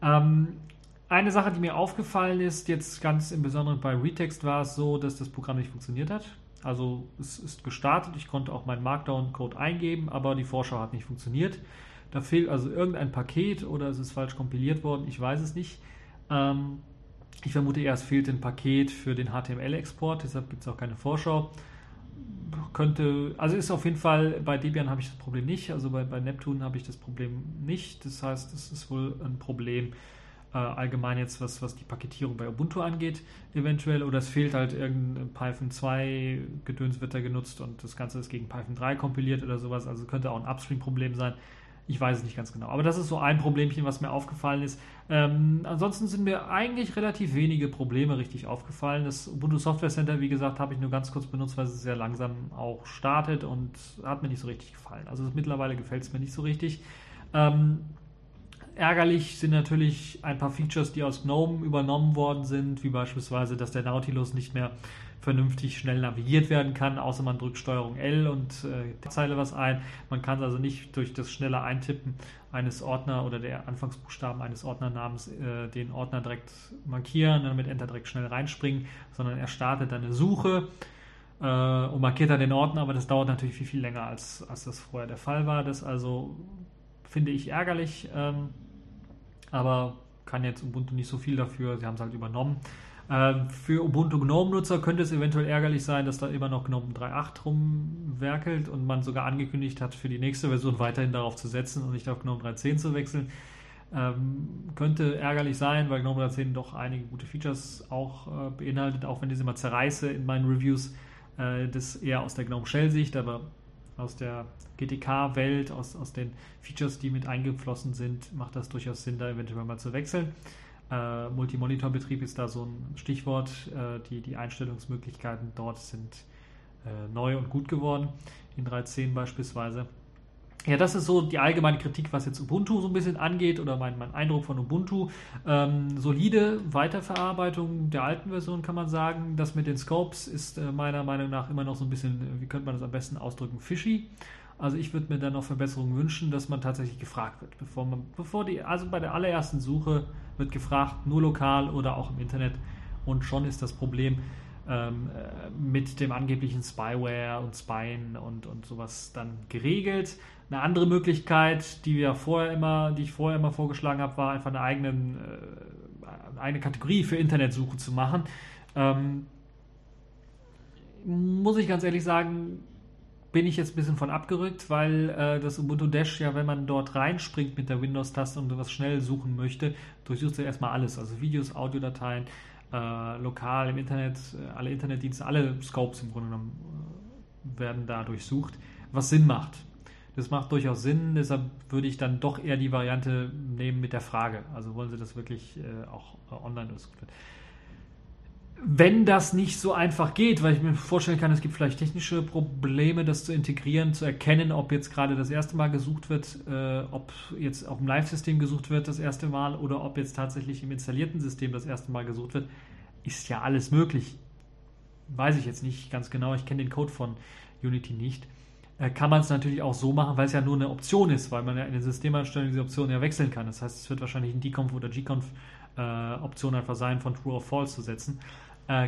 Ähm, eine Sache, die mir aufgefallen ist, jetzt ganz im Besonderen bei Retext war es so, dass das Programm nicht funktioniert hat. Also es ist gestartet, ich konnte auch meinen Markdown-Code eingeben, aber die Vorschau hat nicht funktioniert. Da fehlt also irgendein Paket oder es ist falsch kompiliert worden, ich weiß es nicht. Ähm, ich vermute eher, es fehlt ein Paket für den HTML-Export, deshalb gibt es auch keine Vorschau. Könnte, also ist auf jeden Fall, bei Debian habe ich das Problem nicht, also bei, bei Neptune habe ich das Problem nicht. Das heißt, es ist wohl ein Problem äh, allgemein jetzt, was, was die Paketierung bei Ubuntu angeht, eventuell, oder es fehlt halt irgendein Python 2 Gedöns wird da genutzt und das Ganze ist gegen Python 3 kompiliert oder sowas, also könnte auch ein Upstream-Problem sein. Ich weiß es nicht ganz genau. Aber das ist so ein Problemchen, was mir aufgefallen ist. Ähm, ansonsten sind mir eigentlich relativ wenige Probleme richtig aufgefallen. Das Ubuntu Software Center, wie gesagt, habe ich nur ganz kurz benutzt, weil es sehr langsam auch startet und hat mir nicht so richtig gefallen. Also mittlerweile gefällt es mir nicht so richtig. Ähm, Ärgerlich sind natürlich ein paar Features, die aus GNOME übernommen worden sind, wie beispielsweise, dass der Nautilus nicht mehr vernünftig schnell navigiert werden kann, außer man drückt Steuerung L und äh, Zeile was ein. Man kann also nicht durch das schnelle Eintippen eines Ordner oder der Anfangsbuchstaben eines Ordnernamens äh, den Ordner direkt markieren und dann mit Enter direkt schnell reinspringen, sondern er startet eine Suche äh, und markiert dann den Ordner, aber das dauert natürlich viel, viel länger, als, als das vorher der Fall war. Das also finde ich ärgerlich. Ähm, aber kann jetzt Ubuntu nicht so viel dafür. Sie haben es halt übernommen. Ähm, für Ubuntu GNOME-Nutzer könnte es eventuell ärgerlich sein, dass da immer noch GNOME 3.8 rumwerkelt und man sogar angekündigt hat, für die nächste Version weiterhin darauf zu setzen und nicht auf GNOME 3.10 zu wechseln. Ähm, könnte ärgerlich sein, weil GNOME 3.10 doch einige gute Features auch äh, beinhaltet, auch wenn ich sie immer zerreiße in meinen Reviews. Äh, das eher aus der GNOME Shell-Sicht, aber aus der GTK-Welt, aus, aus den Features, die mit eingeflossen sind, macht das durchaus Sinn, da eventuell mal zu wechseln. Äh, Multimonitor-Betrieb ist da so ein Stichwort. Äh, die, die Einstellungsmöglichkeiten dort sind äh, neu und gut geworden, in 3.10 beispielsweise. Ja, das ist so die allgemeine Kritik, was jetzt Ubuntu so ein bisschen angeht oder mein, mein Eindruck von Ubuntu. Ähm, solide Weiterverarbeitung der alten Version kann man sagen. Das mit den Scopes ist äh, meiner Meinung nach immer noch so ein bisschen, äh, wie könnte man das am besten ausdrücken, fishy. Also ich würde mir da noch Verbesserungen wünschen, dass man tatsächlich gefragt wird, bevor man, bevor die, also bei der allerersten Suche wird gefragt, nur lokal oder auch im Internet und schon ist das Problem ähm, äh, mit dem angeblichen Spyware und Spyen und, und sowas dann geregelt. Eine andere Möglichkeit, die wir vorher immer, die ich vorher immer vorgeschlagen habe, war einfach eine eigene, äh, eine Kategorie für Internetsuche zu machen. Ähm, muss ich ganz ehrlich sagen, bin ich jetzt ein bisschen von abgerückt, weil äh, das Ubuntu Dash ja, wenn man dort reinspringt mit der Windows-Taste und was schnell suchen möchte, durchsucht er erstmal alles, also Videos, Audiodateien, äh, lokal im Internet, äh, alle Internetdienste, alle Scopes im Grunde genommen äh, werden da durchsucht, was Sinn macht. Das macht durchaus Sinn, deshalb würde ich dann doch eher die Variante nehmen mit der Frage. Also wollen Sie das wirklich äh, auch äh, online diskutieren? Wenn das nicht so einfach geht, weil ich mir vorstellen kann, es gibt vielleicht technische Probleme, das zu integrieren, zu erkennen, ob jetzt gerade das erste Mal gesucht wird, äh, ob jetzt auf dem Live-System gesucht wird das erste Mal oder ob jetzt tatsächlich im installierten System das erste Mal gesucht wird, ist ja alles möglich. Weiß ich jetzt nicht ganz genau, ich kenne den Code von Unity nicht. Äh, kann man es natürlich auch so machen, weil es ja nur eine Option ist, weil man ja in den Systemeinstellungen diese Option ja wechseln kann. Das heißt, es wird wahrscheinlich ein Deconf oder Gconf äh, Option einfach sein, von True or False zu setzen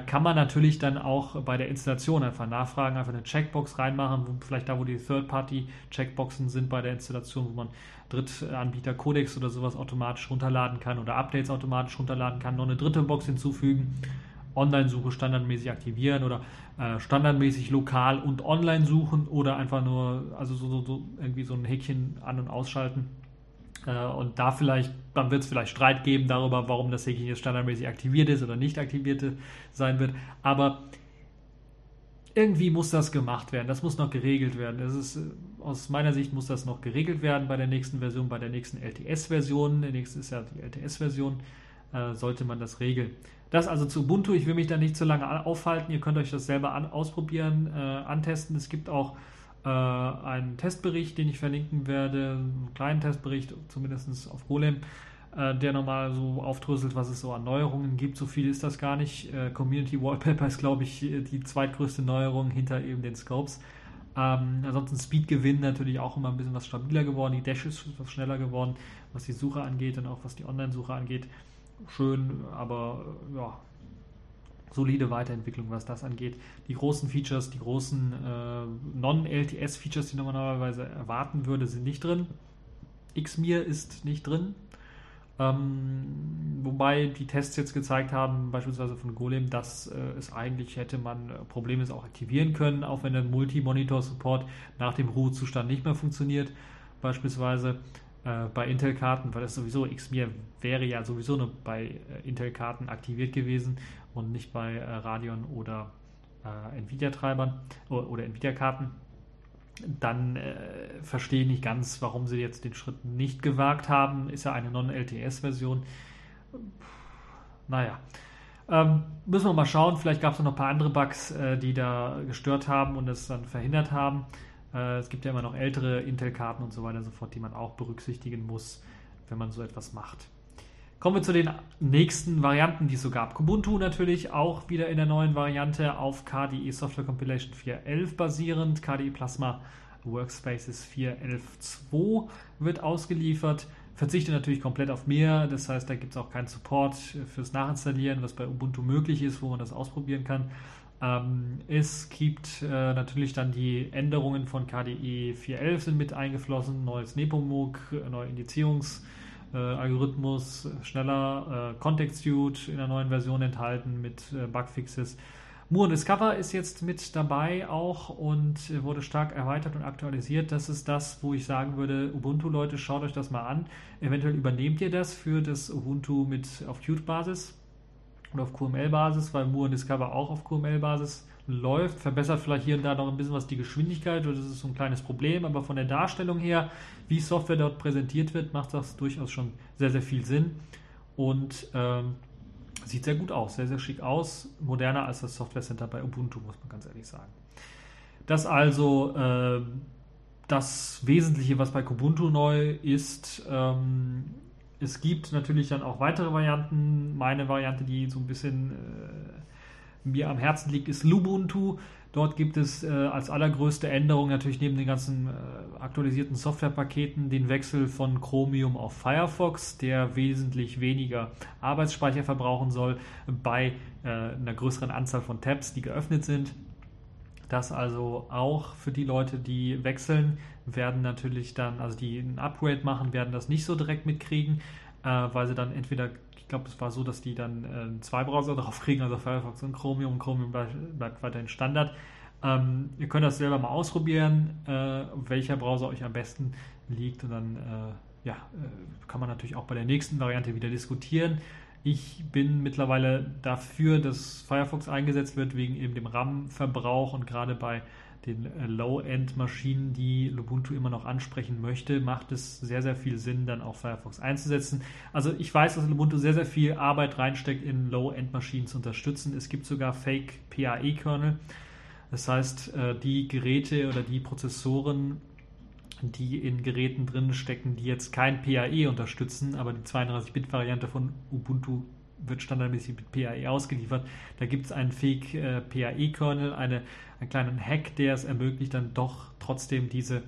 kann man natürlich dann auch bei der Installation einfach nachfragen, einfach eine Checkbox reinmachen, vielleicht da, wo die Third-Party-Checkboxen sind bei der Installation, wo man Drittanbieter Codex oder sowas automatisch runterladen kann oder Updates automatisch runterladen kann, noch eine dritte Box hinzufügen, Online-Suche standardmäßig aktivieren oder äh, standardmäßig lokal und online suchen oder einfach nur, also so, so, so irgendwie so ein Häkchen an- und ausschalten äh, und da vielleicht, dann wird es vielleicht Streit geben darüber, warum das Häkchen jetzt standardmäßig aktiviert ist oder nicht aktiviert sein wird. Aber irgendwie muss das gemacht werden. Das muss noch geregelt werden. Das ist, äh, aus meiner Sicht muss das noch geregelt werden bei der nächsten Version, bei der nächsten LTS-Version. Der nächste ist ja die LTS-Version, äh, sollte man das regeln. Das also zu Ubuntu. Ich will mich da nicht zu lange aufhalten. Ihr könnt euch das selber an, ausprobieren, äh, antesten. Es gibt auch äh, einen Testbericht, den ich verlinken werde, einen kleinen Testbericht, zumindest auf Golem, äh, der nochmal so aufdröselt, was es so an Neuerungen gibt. So viel ist das gar nicht. Äh, Community Wallpaper ist, glaube ich, die zweitgrößte Neuerung hinter eben den Scopes. Ähm, ansonsten Speedgewinn natürlich auch immer ein bisschen was stabiler geworden. Die Dash ist schneller geworden, was die Suche angeht und auch was die Online-Suche angeht. Schön, aber ja, solide Weiterentwicklung, was das angeht. Die großen Features, die großen äh, Non-LTS-Features, die man normalerweise erwarten würde, sind nicht drin. Xmir ist nicht drin. Ähm, wobei die Tests jetzt gezeigt haben, beispielsweise von Golem, dass äh, es eigentlich hätte man äh, Probleme auch aktivieren können, auch wenn der Multi-Monitor-Support nach dem Ruhezustand nicht mehr funktioniert. Beispielsweise äh, bei Intel-Karten, weil das sowieso Xmir wäre ja sowieso nur bei äh, Intel-Karten aktiviert gewesen und nicht bei äh, Radeon oder äh, Nvidia-Treibern oder, oder Nvidia-Karten, dann äh, verstehe ich nicht ganz, warum sie jetzt den Schritt nicht gewagt haben. Ist ja eine Non-LTS-Version. Naja. Ähm, müssen wir mal schauen. Vielleicht gab es noch ein paar andere Bugs, äh, die da gestört haben und es dann verhindert haben. Äh, es gibt ja immer noch ältere Intel-Karten und so weiter und so fort, die man auch berücksichtigen muss, wenn man so etwas macht. Kommen wir zu den nächsten Varianten, die es so gab. Kubuntu natürlich auch wieder in der neuen Variante auf KDE Software Compilation 4.11 basierend. KDE Plasma Workspaces 4.11.2 wird ausgeliefert. Verzichte natürlich komplett auf mehr, das heißt, da gibt es auch keinen Support fürs Nachinstallieren, was bei Ubuntu möglich ist, wo man das ausprobieren kann. Ähm, es gibt äh, natürlich dann die Änderungen von KDE 4.11 sind mit eingeflossen, neues Nepomuk, neue Indizierungs- äh, Algorithmus schneller, äh, Context Suite in der neuen Version enthalten mit äh, Bugfixes. Moore Discover ist jetzt mit dabei auch und wurde stark erweitert und aktualisiert. Das ist das, wo ich sagen würde, Ubuntu-Leute, schaut euch das mal an. Eventuell übernehmt ihr das für das Ubuntu mit auf Qt-Basis oder auf QML-Basis, weil Moore Discover auch auf QML-Basis läuft, verbessert vielleicht hier und da noch ein bisschen was die Geschwindigkeit, das ist so ein kleines Problem, aber von der Darstellung her, wie Software dort präsentiert wird, macht das durchaus schon sehr, sehr viel Sinn und ähm, sieht sehr gut aus, sehr, sehr schick aus, moderner als das Software Center bei Ubuntu, muss man ganz ehrlich sagen. Das also äh, das Wesentliche, was bei Kubuntu neu ist. Ähm, es gibt natürlich dann auch weitere Varianten. Meine Variante, die so ein bisschen äh, mir am Herzen liegt, ist Lubuntu. Dort gibt es äh, als allergrößte Änderung natürlich neben den ganzen äh, aktualisierten Softwarepaketen den Wechsel von Chromium auf Firefox, der wesentlich weniger Arbeitsspeicher verbrauchen soll bei äh, einer größeren Anzahl von Tabs, die geöffnet sind. Das also auch für die Leute, die wechseln, werden natürlich dann, also die ein Upgrade machen, werden das nicht so direkt mitkriegen, äh, weil sie dann entweder glaube, es war so, dass die dann äh, zwei Browser [laughs] drauf kriegen, also Firefox und Chromium. Chromium bleibt, bleibt weiterhin Standard. Ähm, ihr könnt das selber mal ausprobieren, äh, welcher Browser euch am besten liegt. Und dann äh, ja, äh, kann man natürlich auch bei der nächsten Variante wieder diskutieren. Ich bin mittlerweile dafür, dass Firefox eingesetzt wird, wegen eben dem RAM-Verbrauch und gerade bei den äh, Low-End-Maschinen, die Lubuntu immer noch ansprechen möchte, macht es sehr, sehr viel Sinn, dann auch Firefox einzusetzen. Also ich weiß, dass Lubuntu sehr, sehr viel Arbeit reinsteckt, in Low-End-Maschinen zu unterstützen. Es gibt sogar Fake-PAE-Kernel. Das heißt, äh, die Geräte oder die Prozessoren, die in Geräten drin stecken, die jetzt kein PAE unterstützen, aber die 32-Bit-Variante von Ubuntu wird standardmäßig mit PAE ausgeliefert. Da gibt es einen Fake äh, eine, einen kleinen Hack, der es ermöglicht, dann doch trotzdem diese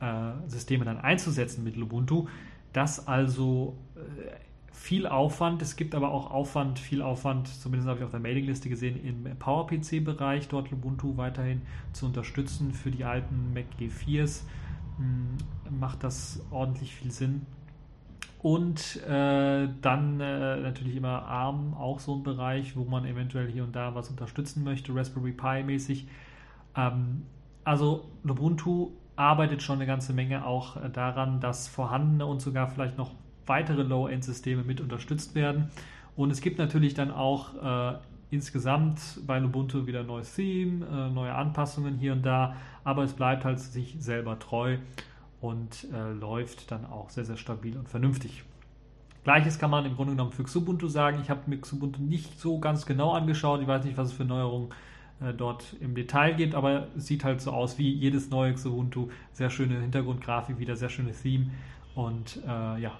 äh, Systeme dann einzusetzen mit Ubuntu. Das also äh, viel Aufwand. Es gibt aber auch Aufwand, viel Aufwand, zumindest habe ich auf der Mailingliste gesehen, im PowerPC-Bereich dort Ubuntu weiterhin zu unterstützen. Für die alten Mac G4s hm, macht das ordentlich viel Sinn. Und äh, dann äh, natürlich immer ARM, auch so ein Bereich, wo man eventuell hier und da was unterstützen möchte, Raspberry Pi mäßig. Ähm, also Ubuntu arbeitet schon eine ganze Menge auch äh, daran, dass vorhandene und sogar vielleicht noch weitere Low-End-Systeme mit unterstützt werden. Und es gibt natürlich dann auch äh, insgesamt bei Ubuntu wieder ein neues Theme, äh, neue Anpassungen hier und da, aber es bleibt halt sich selber treu und äh, läuft dann auch sehr, sehr stabil und vernünftig. Gleiches kann man im Grunde genommen für Xubuntu sagen. Ich habe mir Xubuntu nicht so ganz genau angeschaut. Ich weiß nicht, was es für Neuerungen äh, dort im Detail gibt, aber es sieht halt so aus wie jedes neue Xubuntu. Sehr schöne Hintergrundgrafik, wieder sehr schönes Theme und äh, ja,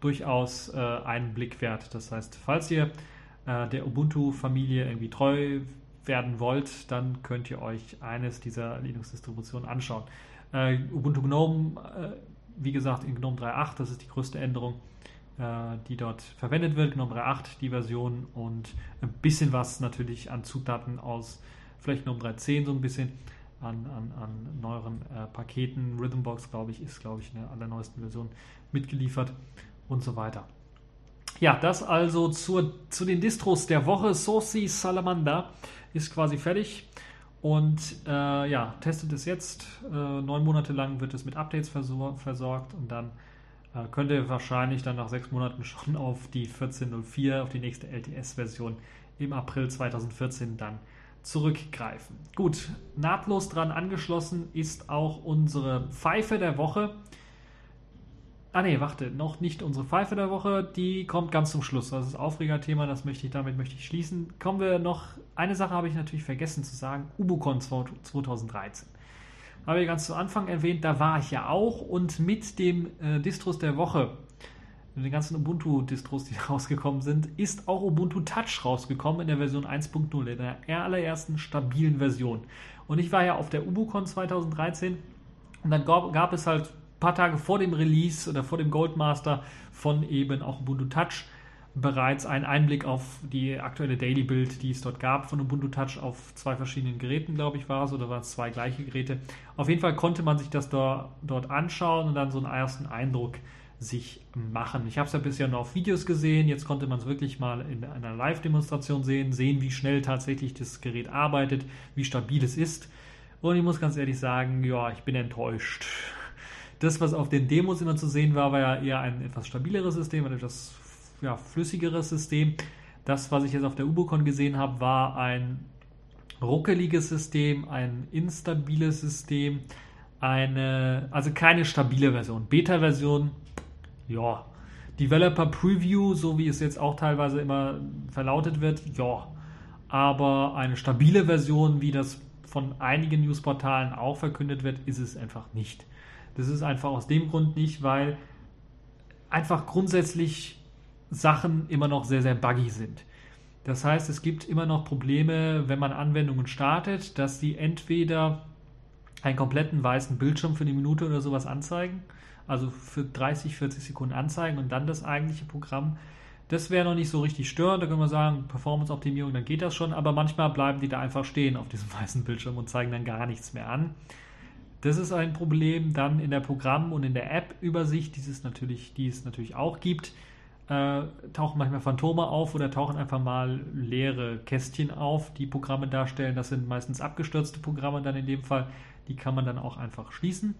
durchaus äh, einen Blick wert. Das heißt, falls ihr äh, der Ubuntu-Familie irgendwie treu werden wollt, dann könnt ihr euch eines dieser Linux-Distributionen anschauen. Äh, Ubuntu GNOME, wie gesagt, in GNOME 3.8, das ist die größte Änderung, die dort verwendet wird. GNOME 3.8, die Version und ein bisschen was natürlich an Zutaten aus vielleicht GNOME 3.10 so ein bisschen an, an, an neueren äh, Paketen. Rhythmbox, glaube ich, ist, glaube ich, eine allerneuesten Version mitgeliefert und so weiter. Ja, das also zur, zu den Distros der Woche. Saucy Salamander ist quasi fertig. Und äh, ja, testet es jetzt. Äh, neun Monate lang wird es mit Updates versor versorgt und dann äh, könnt ihr wahrscheinlich dann nach sechs Monaten [laughs] schon auf die 14.04, auf die nächste LTS-Version im April 2014 dann zurückgreifen. Gut, nahtlos dran angeschlossen ist auch unsere Pfeife der Woche. Ah ne, warte, noch nicht unsere Pfeife der Woche, die kommt ganz zum Schluss. Das ist Aufregerthema, das möchte ich, damit möchte ich schließen. Kommen wir noch, eine Sache habe ich natürlich vergessen zu sagen, Ubucon 2013. Habe ich ganz zu Anfang erwähnt, da war ich ja auch und mit dem äh, Distros der Woche, mit den ganzen Ubuntu-Distros, die [laughs] rausgekommen sind, ist auch Ubuntu Touch rausgekommen in der Version 1.0, in der allerersten stabilen Version. Und ich war ja auf der Ubucon 2013 und dann gab, gab es halt paar Tage vor dem Release oder vor dem Goldmaster von eben auch Ubuntu Touch bereits einen Einblick auf die aktuelle Daily Build, die es dort gab von Ubuntu Touch auf zwei verschiedenen Geräten, glaube ich, war es, oder waren es zwei gleiche Geräte. Auf jeden Fall konnte man sich das da, dort anschauen und dann so einen ersten Eindruck sich machen. Ich habe es ja bisher nur auf Videos gesehen, jetzt konnte man es wirklich mal in einer Live-Demonstration sehen, sehen, wie schnell tatsächlich das Gerät arbeitet, wie stabil es ist. Und ich muss ganz ehrlich sagen, ja, ich bin enttäuscht. Das, was auf den Demos immer zu sehen war, war ja eher ein etwas stabileres System, ein etwas ja, flüssigeres System. Das, was ich jetzt auf der Ubocon gesehen habe, war ein ruckeliges System, ein instabiles System, eine, also keine stabile Version. Beta-Version, ja. Developer Preview, so wie es jetzt auch teilweise immer verlautet wird, ja. Aber eine stabile Version, wie das von einigen Newsportalen auch verkündet wird, ist es einfach nicht. Das ist einfach aus dem Grund nicht, weil einfach grundsätzlich Sachen immer noch sehr, sehr buggy sind. Das heißt, es gibt immer noch Probleme, wenn man Anwendungen startet, dass sie entweder einen kompletten weißen Bildschirm für eine Minute oder sowas anzeigen, also für 30, 40 Sekunden anzeigen und dann das eigentliche Programm. Das wäre noch nicht so richtig störend, da können wir sagen, Performance-Optimierung, dann geht das schon, aber manchmal bleiben die da einfach stehen auf diesem [laughs] weißen Bildschirm und zeigen dann gar nichts mehr an. Das ist ein Problem. Dann in der Programm- und in der App-Übersicht, die es natürlich, natürlich auch gibt, äh, tauchen manchmal Phantome auf oder tauchen einfach mal leere Kästchen auf, die Programme darstellen. Das sind meistens abgestürzte Programme dann in dem Fall. Die kann man dann auch einfach schließen.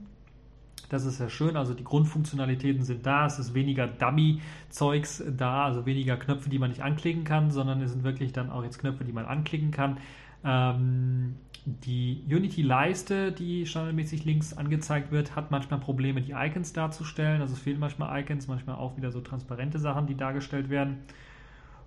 Das ist sehr schön. Also die Grundfunktionalitäten sind da. Es ist weniger Dummy-Zeugs da, also weniger Knöpfe, die man nicht anklicken kann, sondern es sind wirklich dann auch jetzt Knöpfe, die man anklicken kann. Ähm, Die Unity-Leiste, die standardmäßig links angezeigt wird, hat manchmal Probleme, die Icons darzustellen. Also es fehlen manchmal Icons, manchmal auch wieder so transparente Sachen, die dargestellt werden.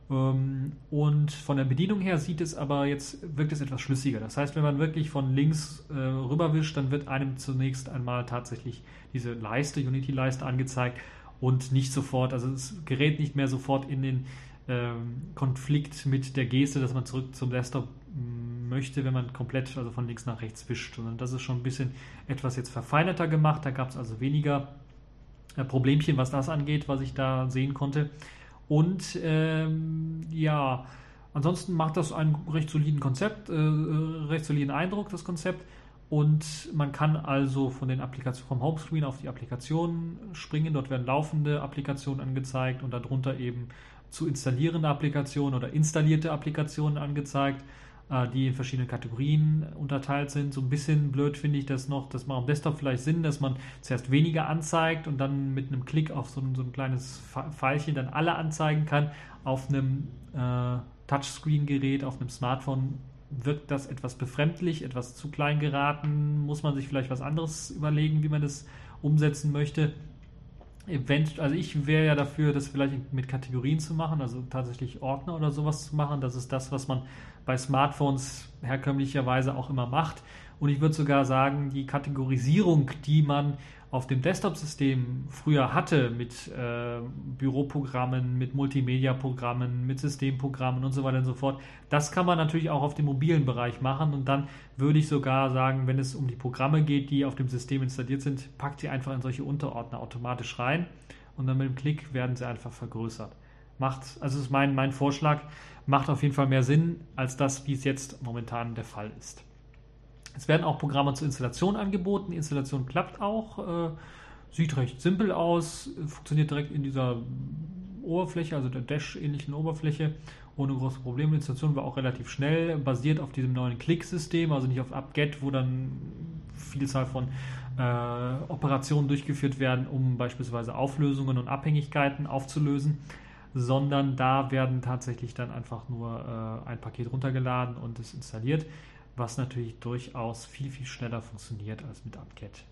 Ähm, und von der Bedienung her sieht es aber jetzt, wirkt es etwas schlüssiger. Das heißt, wenn man wirklich von links äh, rüberwischt, dann wird einem zunächst einmal tatsächlich diese Leiste, Unity-Leiste angezeigt und nicht sofort, also es gerät nicht mehr sofort in den ähm, Konflikt mit der Geste, dass man zurück zum Desktop mm, möchte, wenn man komplett also von links nach rechts wischt, sondern das ist schon ein bisschen etwas jetzt verfeinerter gemacht. Da gab es also weniger äh, Problemchen, was das angeht, was ich da sehen konnte. Und ähm, ja, ansonsten macht das einen recht soliden Konzept, äh, recht soliden Eindruck, das Konzept. Und man kann also von den Applikationen vom Homescreen auf die Applikationen springen. Dort werden laufende Applikationen angezeigt und darunter eben zu installierende Applikationen oder installierte Applikationen angezeigt, äh, die in verschiedenen Kategorien unterteilt sind. So ein bisschen blöd finde ich das noch, das macht am Desktop vielleicht Sinn, dass man zuerst weniger anzeigt und dann mit einem Klick auf so ein, so ein kleines Pfeilchen dann alle anzeigen kann. Auf einem äh, Touchscreen-Gerät, auf einem Smartphone wirkt das etwas befremdlich, etwas zu klein geraten, muss man sich vielleicht was anderes überlegen, wie man das umsetzen möchte. Event, also ich wäre ja dafür, das vielleicht mit Kategorien zu machen, also tatsächlich Ordner oder sowas zu machen. Das ist das, was man bei Smartphones herkömmlicherweise auch immer macht. Und ich würde sogar sagen, die Kategorisierung, die man auf dem Desktop-System früher hatte mit äh, Büroprogrammen, mit Multimedia-Programmen, mit Systemprogrammen und so weiter und so fort, das kann man natürlich auch auf dem mobilen Bereich machen. Und dann würde ich sogar sagen, wenn es um die Programme geht, die auf dem System installiert sind, packt sie einfach in solche Unterordner automatisch rein und dann mit dem Klick werden sie einfach vergrößert. Macht, also ist mein, mein Vorschlag, macht auf jeden Fall mehr Sinn als das, wie es jetzt momentan der Fall ist. Es werden auch Programme zur Installation angeboten. Die Installation klappt auch. Äh, sieht recht simpel aus, funktioniert direkt in dieser Oberfläche, also der Dash-ähnlichen Oberfläche, ohne große Probleme. Die Installation war auch relativ schnell, basiert auf diesem neuen Click-System, also nicht auf UpGet, wo dann Vielzahl von äh, Operationen durchgeführt werden, um beispielsweise Auflösungen und Abhängigkeiten aufzulösen, sondern da werden tatsächlich dann einfach nur äh, ein Paket runtergeladen und es installiert was natürlich durchaus viel, viel schneller funktioniert als mit UpGet.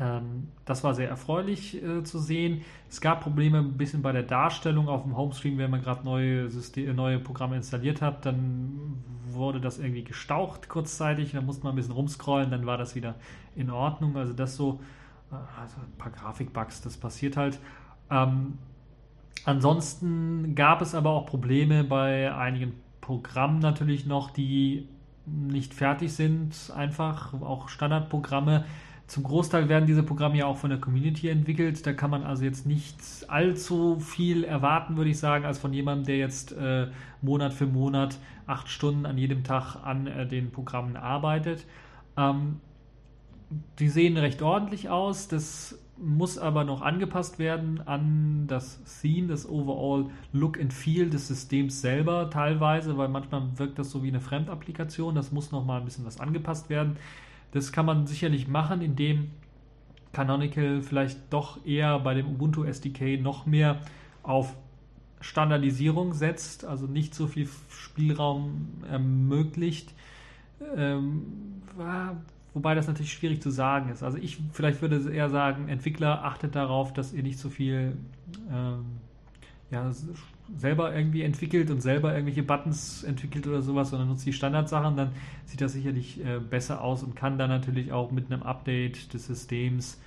Ähm, das war sehr erfreulich äh, zu sehen. Es gab Probleme ein bisschen bei der Darstellung auf dem Homescreen, wenn man gerade neue, neue Programme installiert hat, dann wurde das irgendwie gestaucht kurzzeitig, dann musste man ein bisschen rumscrollen, dann war das wieder in Ordnung. Also das so, äh, also ein paar Grafikbugs, das passiert halt. Ähm, ansonsten gab es aber auch Probleme bei einigen Programmen natürlich noch, die nicht fertig sind, einfach auch Standardprogramme. Zum Großteil werden diese Programme ja auch von der Community entwickelt. Da kann man also jetzt nicht allzu viel erwarten, würde ich sagen, als von jemandem, der jetzt äh, Monat für Monat acht Stunden an jedem Tag an äh, den Programmen arbeitet. Ähm, die sehen recht ordentlich aus. Das muss aber noch angepasst werden an das Theme, das Overall Look and Feel des Systems selber teilweise, weil manchmal wirkt das so wie eine Fremdapplikation. Das muss noch mal ein bisschen was angepasst werden. Das kann man sicherlich machen, indem Canonical vielleicht doch eher bei dem Ubuntu SDK noch mehr auf Standardisierung setzt, also nicht so viel Spielraum ermöglicht. Ähm, Wobei das natürlich schwierig zu sagen ist. Also ich vielleicht würde eher sagen, Entwickler achtet darauf, dass ihr nicht so viel ähm, ja, selber irgendwie entwickelt und selber irgendwelche Buttons entwickelt oder sowas, sondern nutzt die Standardsachen, dann sieht das sicherlich äh, besser aus und kann dann natürlich auch mit einem Update des Systems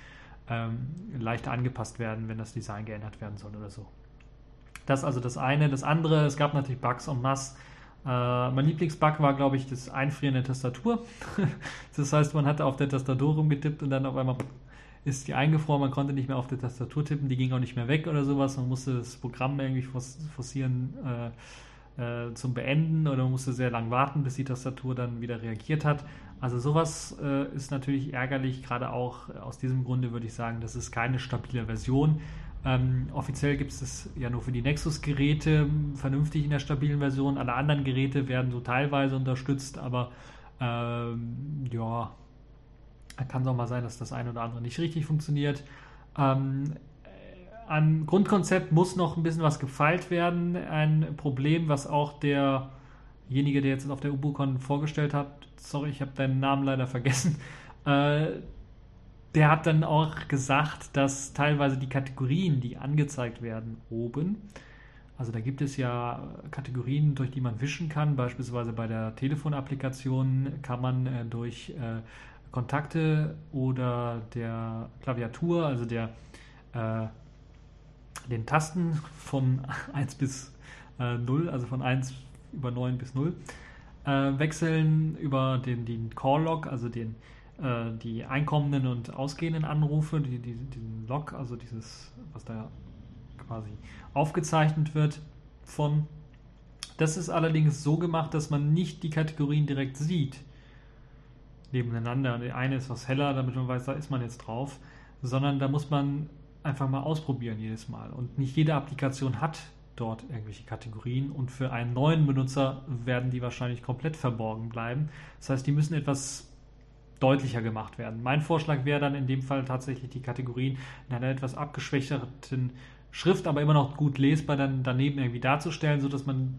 ähm, leichter angepasst werden, wenn das Design geändert werden soll oder so. Das ist also das eine. Das andere, es gab natürlich Bugs en masse äh, mein Lieblingsbug war, glaube ich, das Einfrieren der Tastatur. [laughs] das heißt, man hatte auf der Tastatur rumgetippt und dann auf einmal ist die eingefroren, man konnte nicht mehr auf der Tastatur tippen, die ging auch nicht mehr weg oder sowas. Man musste das Programm irgendwie forcieren äh, äh, zum Beenden oder man musste sehr lang warten, bis die Tastatur dann wieder reagiert hat. Also sowas äh, ist natürlich ärgerlich, gerade auch aus diesem Grunde würde ich sagen, das ist keine stabile Version. Ähm, offiziell gibt es das ja nur für die Nexus-Geräte vernünftig in der stabilen Version. Alle anderen Geräte werden so teilweise unterstützt, aber ähm, ja, kann es auch mal sein, dass das eine oder andere nicht richtig funktioniert. Ähm, am Grundkonzept muss noch ein bisschen was gefeilt werden. Ein Problem, was auch der derjenige, der jetzt auf der UbuCon vorgestellt hat, sorry, ich habe deinen Namen leider vergessen, äh, der hat dann auch gesagt, dass teilweise die Kategorien, die angezeigt werden oben, also da gibt es ja Kategorien, durch die man wischen kann. Beispielsweise bei der Telefonapplikation kann man äh, durch äh, Kontakte oder der Klaviatur, also der, äh, den Tasten von [laughs] 1 bis 0, also von 1 über 9 bis 0, wechseln über den, den Call-Log, also den, die einkommenden und ausgehenden Anrufe, die, die, den Log, also dieses, was da quasi aufgezeichnet wird von. Das ist allerdings so gemacht, dass man nicht die Kategorien direkt sieht nebeneinander. Die eine ist was heller, damit man weiß, da ist man jetzt drauf, sondern da muss man einfach mal ausprobieren jedes Mal. Und nicht jede Applikation hat dort irgendwelche Kategorien und für einen neuen Benutzer werden die wahrscheinlich komplett verborgen bleiben. Das heißt, die müssen etwas deutlicher gemacht werden. Mein Vorschlag wäre dann in dem Fall tatsächlich die Kategorien in einer etwas abgeschwächten Schrift, aber immer noch gut lesbar dann daneben irgendwie darzustellen, sodass man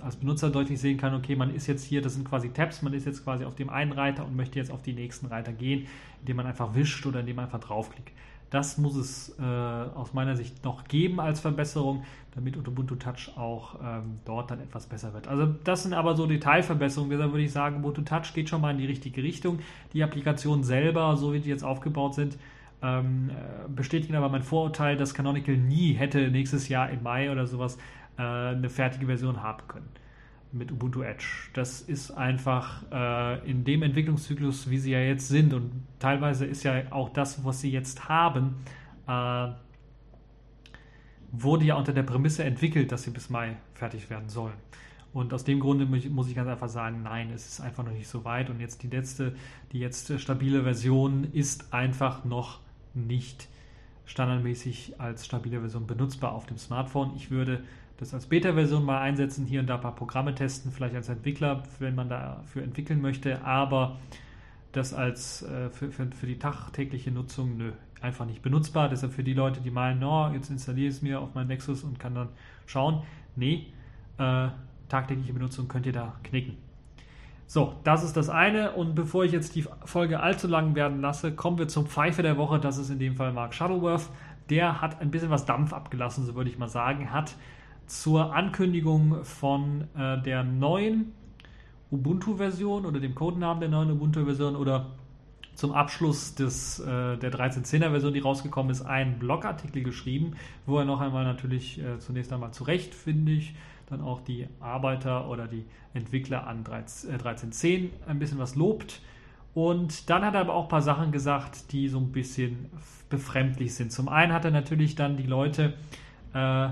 als Benutzer deutlich sehen kann, okay, man ist jetzt hier, das sind quasi Tabs, man ist jetzt quasi auf dem einen Reiter und möchte jetzt auf die nächsten Reiter gehen, indem man einfach wischt oder indem man einfach draufklickt. Das muss es äh, aus meiner Sicht noch geben als Verbesserung, damit Ubuntu Touch auch ähm, dort dann etwas besser wird. Also das sind aber so Detailverbesserungen. Deshalb würde ich sagen, Ubuntu Touch geht schon mal in die richtige Richtung. Die Applikation selber, so wie die jetzt aufgebaut sind, ähm, äh, bestätigen aber mein Vorurteil, dass Canonical nie hätte nächstes Jahr im Mai oder sowas äh, eine fertige Version haben können mit Ubuntu Edge. Das ist einfach äh, in dem Entwicklungszyklus, wie sie ja jetzt sind und teilweise ist ja auch das, was sie jetzt haben, äh, wurde ja unter der Prämisse entwickelt, dass sie bis Mai fertig werden sollen. Und aus dem Grunde muss ich ganz einfach sagen, nein, es ist einfach noch nicht so weit. Und jetzt die letzte, die jetzt stabile Version ist einfach noch nicht standardmäßig als stabile Version benutzbar auf dem Smartphone. Ich würde das als Beta-Version mal einsetzen, hier und da ein paar Programme testen, vielleicht als Entwickler, wenn man dafür entwickeln möchte, aber das als äh, für, für, für, die tagtägliche Nutzung, nö, einfach nicht benutzbar. Deshalb für die Leute, die meinen, oh, jetzt installiere ich es mir auf meinen Nexus und kann dann schauen, nee, äh, tagtägliche Benutzung könnt ihr da knicken. So, das ist das eine. Und bevor ich jetzt die Folge allzu lang werden lasse, kommen wir zum Pfeife der Woche. Das ist in dem Fall Mark Shuttleworth. Der hat ein bisschen was Dampf abgelassen, so würde ich mal sagen. Hat zur Ankündigung von äh, der neuen Ubuntu-Version oder dem Codenamen der neuen Ubuntu-Version oder zum Abschluss des, äh, der 13.10er-Version, die rausgekommen ist, einen Blogartikel geschrieben, wo er noch einmal natürlich äh, zunächst einmal zurecht, finde ich, dann auch die Arbeiter oder die Entwickler an 13.10 äh, ein bisschen was lobt. Und dann hat er aber auch ein paar Sachen gesagt, die so ein bisschen befremdlich sind. Zum einen hat er natürlich dann die Leute äh,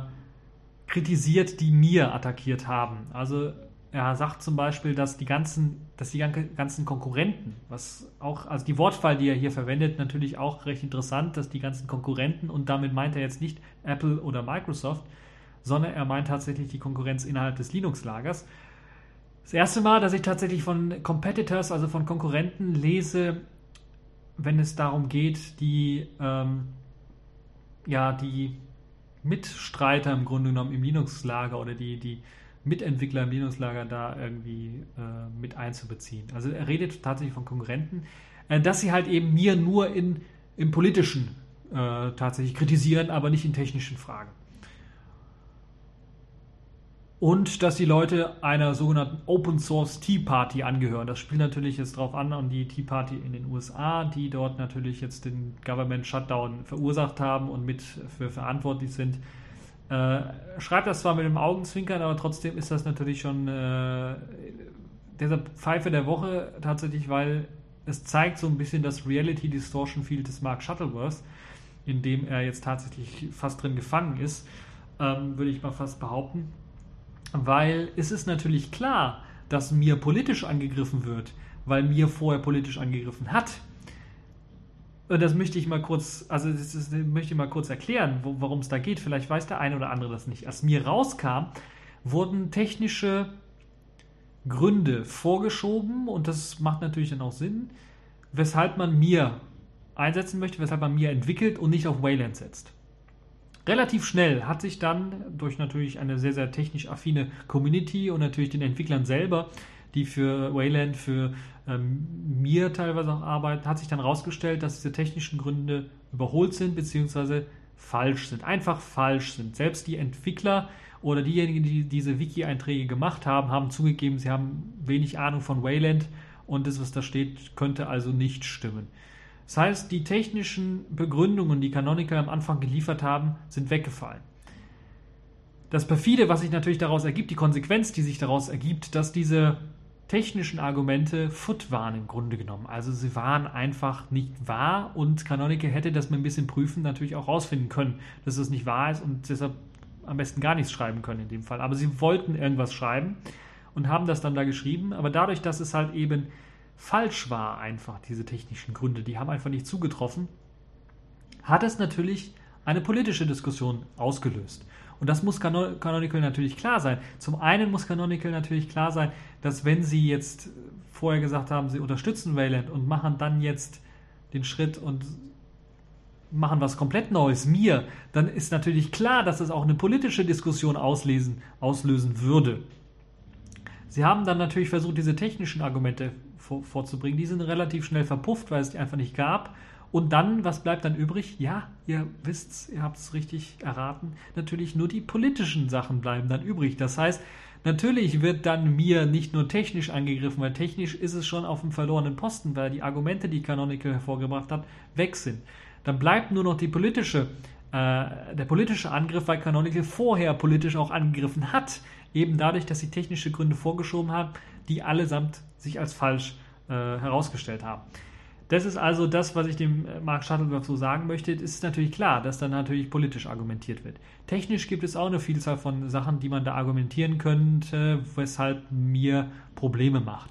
kritisiert, die mir attackiert haben. Also er sagt zum Beispiel, dass die ganzen, dass die ganzen Konkurrenten, was auch, also die Wortwahl, die er hier verwendet, natürlich auch recht interessant, dass die ganzen Konkurrenten, und damit meint er jetzt nicht Apple oder Microsoft, sondern er meint tatsächlich die Konkurrenz innerhalb des Linux-Lagers. Das erste Mal, dass ich tatsächlich von Competitors, also von Konkurrenten lese, wenn es darum geht, die, ähm, ja, die Mitstreiter im Grunde genommen im Linux-Lager oder die, die Mitentwickler im Linux-Lager da irgendwie äh, mit einzubeziehen. Also er redet tatsächlich von Konkurrenten, äh, dass sie halt eben mir nur in, im politischen äh, tatsächlich kritisieren, aber nicht in technischen Fragen und dass die Leute einer sogenannten Open Source Tea Party angehören. Das spielt natürlich jetzt drauf an, an die Tea Party in den USA, die dort natürlich jetzt den Government Shutdown verursacht haben und mit für verantwortlich sind. Äh, schreibt das zwar mit dem Augenzwinkern, aber trotzdem ist das natürlich schon äh, der Pfeife der Woche tatsächlich, weil es zeigt so ein bisschen das Reality Distortion Field des Mark Shuttleworth, in dem er jetzt tatsächlich fast drin gefangen ist, ähm, würde ich mal fast behaupten weil es ist natürlich klar, dass mir politisch angegriffen wird, weil mir vorher politisch angegriffen hat. Und das möchte ich mal kurz, also das, das möchte ich mal kurz erklären, worum es da geht. Vielleicht weiß der eine oder andere das nicht. Als mir rauskam, wurden technische Gründe vorgeschoben und das macht natürlich dann auch Sinn, weshalb man mir einsetzen möchte, weshalb man mir entwickelt und nicht auf Wayland setzt. Relativ schnell hat sich dann durch natürlich eine sehr, sehr technisch affine Community und natürlich den Entwicklern selber, die für Wayland, für ähm, mir teilweise auch arbeiten, hat sich dann herausgestellt, dass diese technischen Gründe überholt sind bzw. falsch sind. Einfach falsch sind. Selbst die Entwickler oder diejenigen, die diese Wiki-Einträge gemacht haben, haben zugegeben, sie haben wenig Ahnung von Wayland und das, was da steht, könnte also nicht stimmen. Das heißt, die technischen Begründungen, die Canonical am Anfang geliefert haben, sind weggefallen. Das perfide, was sich natürlich daraus ergibt, die Konsequenz, die sich daraus ergibt, dass diese technischen Argumente Foot waren im Grunde genommen. Also sie waren einfach nicht wahr und Canonical hätte das mit ein bisschen prüfen natürlich auch rausfinden können, dass es nicht wahr ist und deshalb am besten gar nichts schreiben können in dem Fall. Aber sie wollten irgendwas schreiben und haben das dann da geschrieben. Aber dadurch, dass es halt eben falsch war, einfach diese technischen Gründe, die haben einfach nicht zugetroffen, hat es natürlich eine politische Diskussion ausgelöst. Und das muss Canonical natürlich klar sein. Zum einen muss Canonical natürlich klar sein, dass wenn sie jetzt vorher gesagt haben, sie unterstützen Wayland und machen dann jetzt den Schritt und machen was komplett Neues, mir, dann ist natürlich klar, dass es auch eine politische Diskussion auslesen, auslösen würde. Sie haben dann natürlich versucht, diese technischen Argumente vor, vorzubringen. Die sind relativ schnell verpufft, weil es die einfach nicht gab. Und dann, was bleibt dann übrig? Ja, ihr wisst's, ihr habt es richtig erraten. Natürlich nur die politischen Sachen bleiben dann übrig. Das heißt, natürlich wird dann mir nicht nur technisch angegriffen, weil technisch ist es schon auf dem verlorenen Posten, weil die Argumente, die Canonical hervorgebracht hat, weg sind. Dann bleibt nur noch die politische, äh, der politische Angriff, weil Canonical vorher politisch auch angegriffen hat. Eben dadurch, dass sie technische Gründe vorgeschoben haben, die allesamt sich als falsch äh, herausgestellt haben. Das ist also das, was ich dem äh, Mark Shuttleworth so sagen möchte. Es ist natürlich klar, dass dann natürlich politisch argumentiert wird. Technisch gibt es auch eine Vielzahl von Sachen, die man da argumentieren könnte, weshalb mir Probleme macht.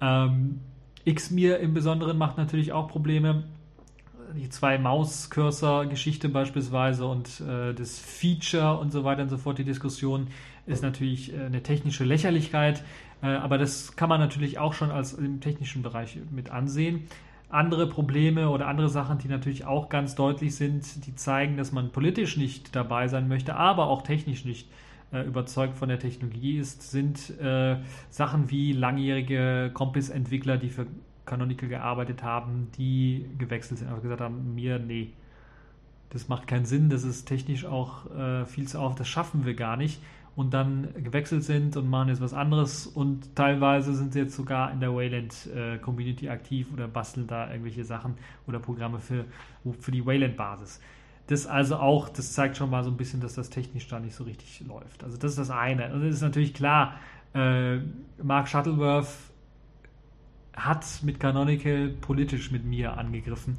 Ähm, X-Mir im Besonderen macht natürlich auch Probleme die zwei Maus-Cursor-Geschichte beispielsweise und äh, das Feature und so weiter und so fort, die Diskussion ist natürlich äh, eine technische Lächerlichkeit, äh, aber das kann man natürlich auch schon als im technischen Bereich mit ansehen. Andere Probleme oder andere Sachen, die natürlich auch ganz deutlich sind, die zeigen, dass man politisch nicht dabei sein möchte, aber auch technisch nicht äh, überzeugt von der Technologie ist, sind äh, Sachen wie langjährige Compass-Entwickler, die für Canonical gearbeitet haben, die gewechselt sind, aber gesagt haben, mir, nee, das macht keinen Sinn, das ist technisch auch äh, viel zu auf, das schaffen wir gar nicht. Und dann gewechselt sind und machen jetzt was anderes und teilweise sind sie jetzt sogar in der Wayland äh, Community aktiv oder basteln da irgendwelche Sachen oder Programme für, für die Wayland-Basis. Das also auch, das zeigt schon mal so ein bisschen, dass das technisch da nicht so richtig läuft. Also das ist das eine. Und es ist natürlich klar, äh, Mark Shuttleworth hat mit Canonical politisch mit mir angegriffen.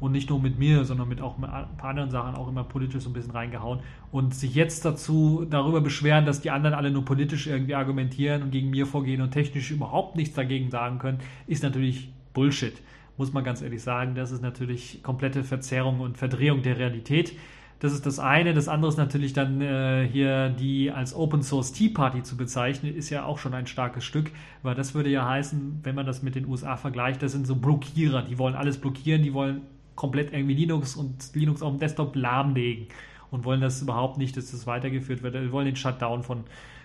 Und nicht nur mit mir, sondern mit auch mit ein paar anderen Sachen auch immer politisch so ein bisschen reingehauen. Und sich jetzt dazu darüber beschweren, dass die anderen alle nur politisch irgendwie argumentieren und gegen mir vorgehen und technisch überhaupt nichts dagegen sagen können, ist natürlich Bullshit. Muss man ganz ehrlich sagen. Das ist natürlich komplette Verzerrung und Verdrehung der Realität. Das ist das eine. Das andere ist natürlich dann äh, hier die als Open Source Tea Party zu bezeichnen, ist ja auch schon ein starkes Stück, weil das würde ja heißen, wenn man das mit den USA vergleicht, das sind so Blockierer, die wollen alles blockieren, die wollen komplett irgendwie Linux und Linux auf dem Desktop lahmlegen und wollen das überhaupt nicht, dass das weitergeführt wird. Die wollen den Shutdown von,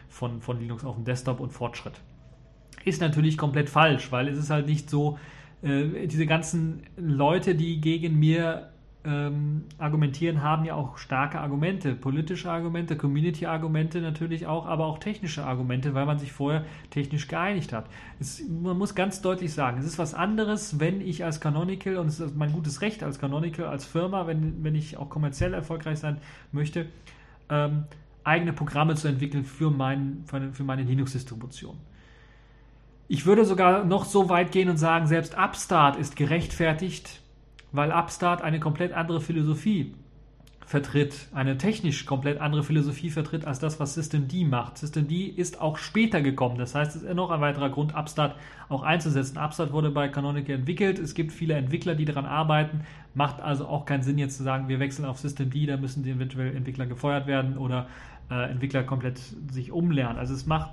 von, von Linux auf dem Desktop und Fortschritt. Ist natürlich komplett falsch, weil es ist halt nicht so, äh, diese ganzen Leute, die gegen mir ähm, argumentieren, haben ja auch starke Argumente, politische Argumente, Community-Argumente natürlich auch, aber auch technische Argumente, weil man sich vorher technisch geeinigt hat. Es, man muss ganz deutlich sagen, es ist was anderes, wenn ich als Canonical, und es ist mein gutes Recht als Canonical, als Firma, wenn, wenn ich auch kommerziell erfolgreich sein möchte, ähm, eigene Programme zu entwickeln für, mein, für meine Linux-Distribution. Ich würde sogar noch so weit gehen und sagen, selbst Upstart ist gerechtfertigt, weil Upstart eine komplett andere Philosophie vertritt, eine technisch komplett andere Philosophie vertritt als das, was Systemd macht. Systemd ist auch später gekommen. Das heißt, es ist noch ein weiterer Grund, Upstart auch einzusetzen. Upstart wurde bei Canonical entwickelt. Es gibt viele Entwickler, die daran arbeiten. Macht also auch keinen Sinn, jetzt zu sagen, wir wechseln auf Systemd, da müssen die eventuell Entwickler gefeuert werden oder äh, Entwickler komplett sich umlernen. Also es macht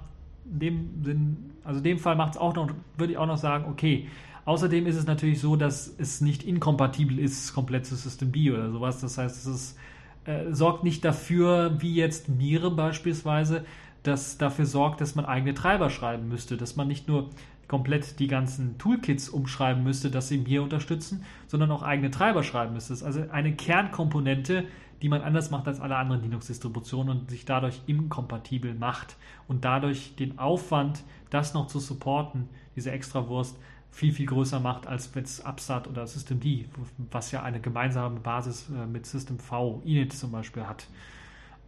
in dem Sinn, also in dem Fall macht es auch noch, würde ich auch noch sagen, okay, Außerdem ist es natürlich so, dass es nicht inkompatibel ist, komplett zu Systemd oder sowas. Das heißt, es ist, äh, sorgt nicht dafür, wie jetzt Mire beispielsweise, das dafür sorgt, dass man eigene Treiber schreiben müsste, dass man nicht nur komplett die ganzen Toolkits umschreiben müsste, dass sie Mir unterstützen, sondern auch eigene Treiber schreiben müsste. Das ist also eine Kernkomponente, die man anders macht als alle anderen Linux-Distributionen und sich dadurch inkompatibel macht und dadurch den Aufwand, das noch zu supporten, diese Extrawurst, viel, viel größer macht, als es Upstart oder Systemd, was ja eine gemeinsame Basis äh, mit System V, Init zum Beispiel hat,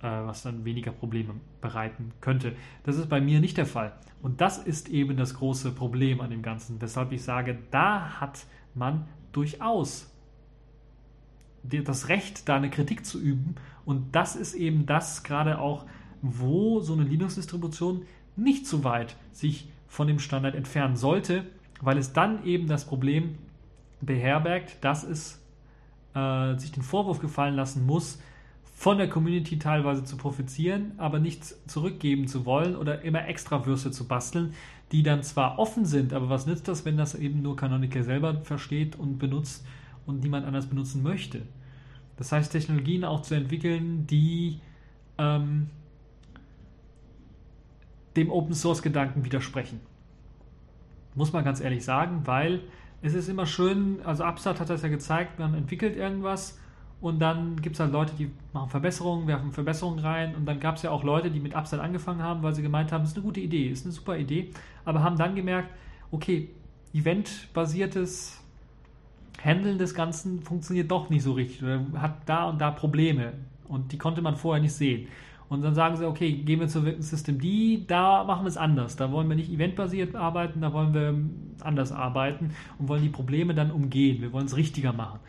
äh, was dann weniger Probleme bereiten könnte. Das ist bei mir nicht der Fall. Und das ist eben das große Problem an dem Ganzen, weshalb ich sage, da hat man durchaus das Recht, da eine Kritik zu üben. Und das ist eben das gerade auch, wo so eine Linux-Distribution nicht zu weit sich von dem Standard entfernen sollte, weil es dann eben das Problem beherbergt, dass es äh, sich den Vorwurf gefallen lassen muss, von der Community teilweise zu profitieren, aber nichts zurückgeben zu wollen oder immer extra Würste zu basteln, die dann zwar offen sind, aber was nützt das, wenn das eben nur Canonical selber versteht und benutzt und niemand anders benutzen möchte? Das heißt, Technologien auch zu entwickeln, die ähm, dem Open Source Gedanken widersprechen. Muss man ganz ehrlich sagen, weil es ist immer schön, also Upstart hat das ja gezeigt, man entwickelt irgendwas und dann gibt es halt Leute, die machen Verbesserungen, werfen Verbesserungen rein und dann gab es ja auch Leute, die mit Upstart angefangen haben, weil sie gemeint haben, das ist eine gute Idee, ist eine super Idee, aber haben dann gemerkt, okay, eventbasiertes Handeln des Ganzen funktioniert doch nicht so richtig oder hat da und da Probleme und die konnte man vorher nicht sehen. Und dann sagen sie, okay, gehen wir zu System D, da machen wir es anders. Da wollen wir nicht eventbasiert arbeiten, da wollen wir anders arbeiten und wollen die Probleme dann umgehen. Wir wollen es richtiger machen.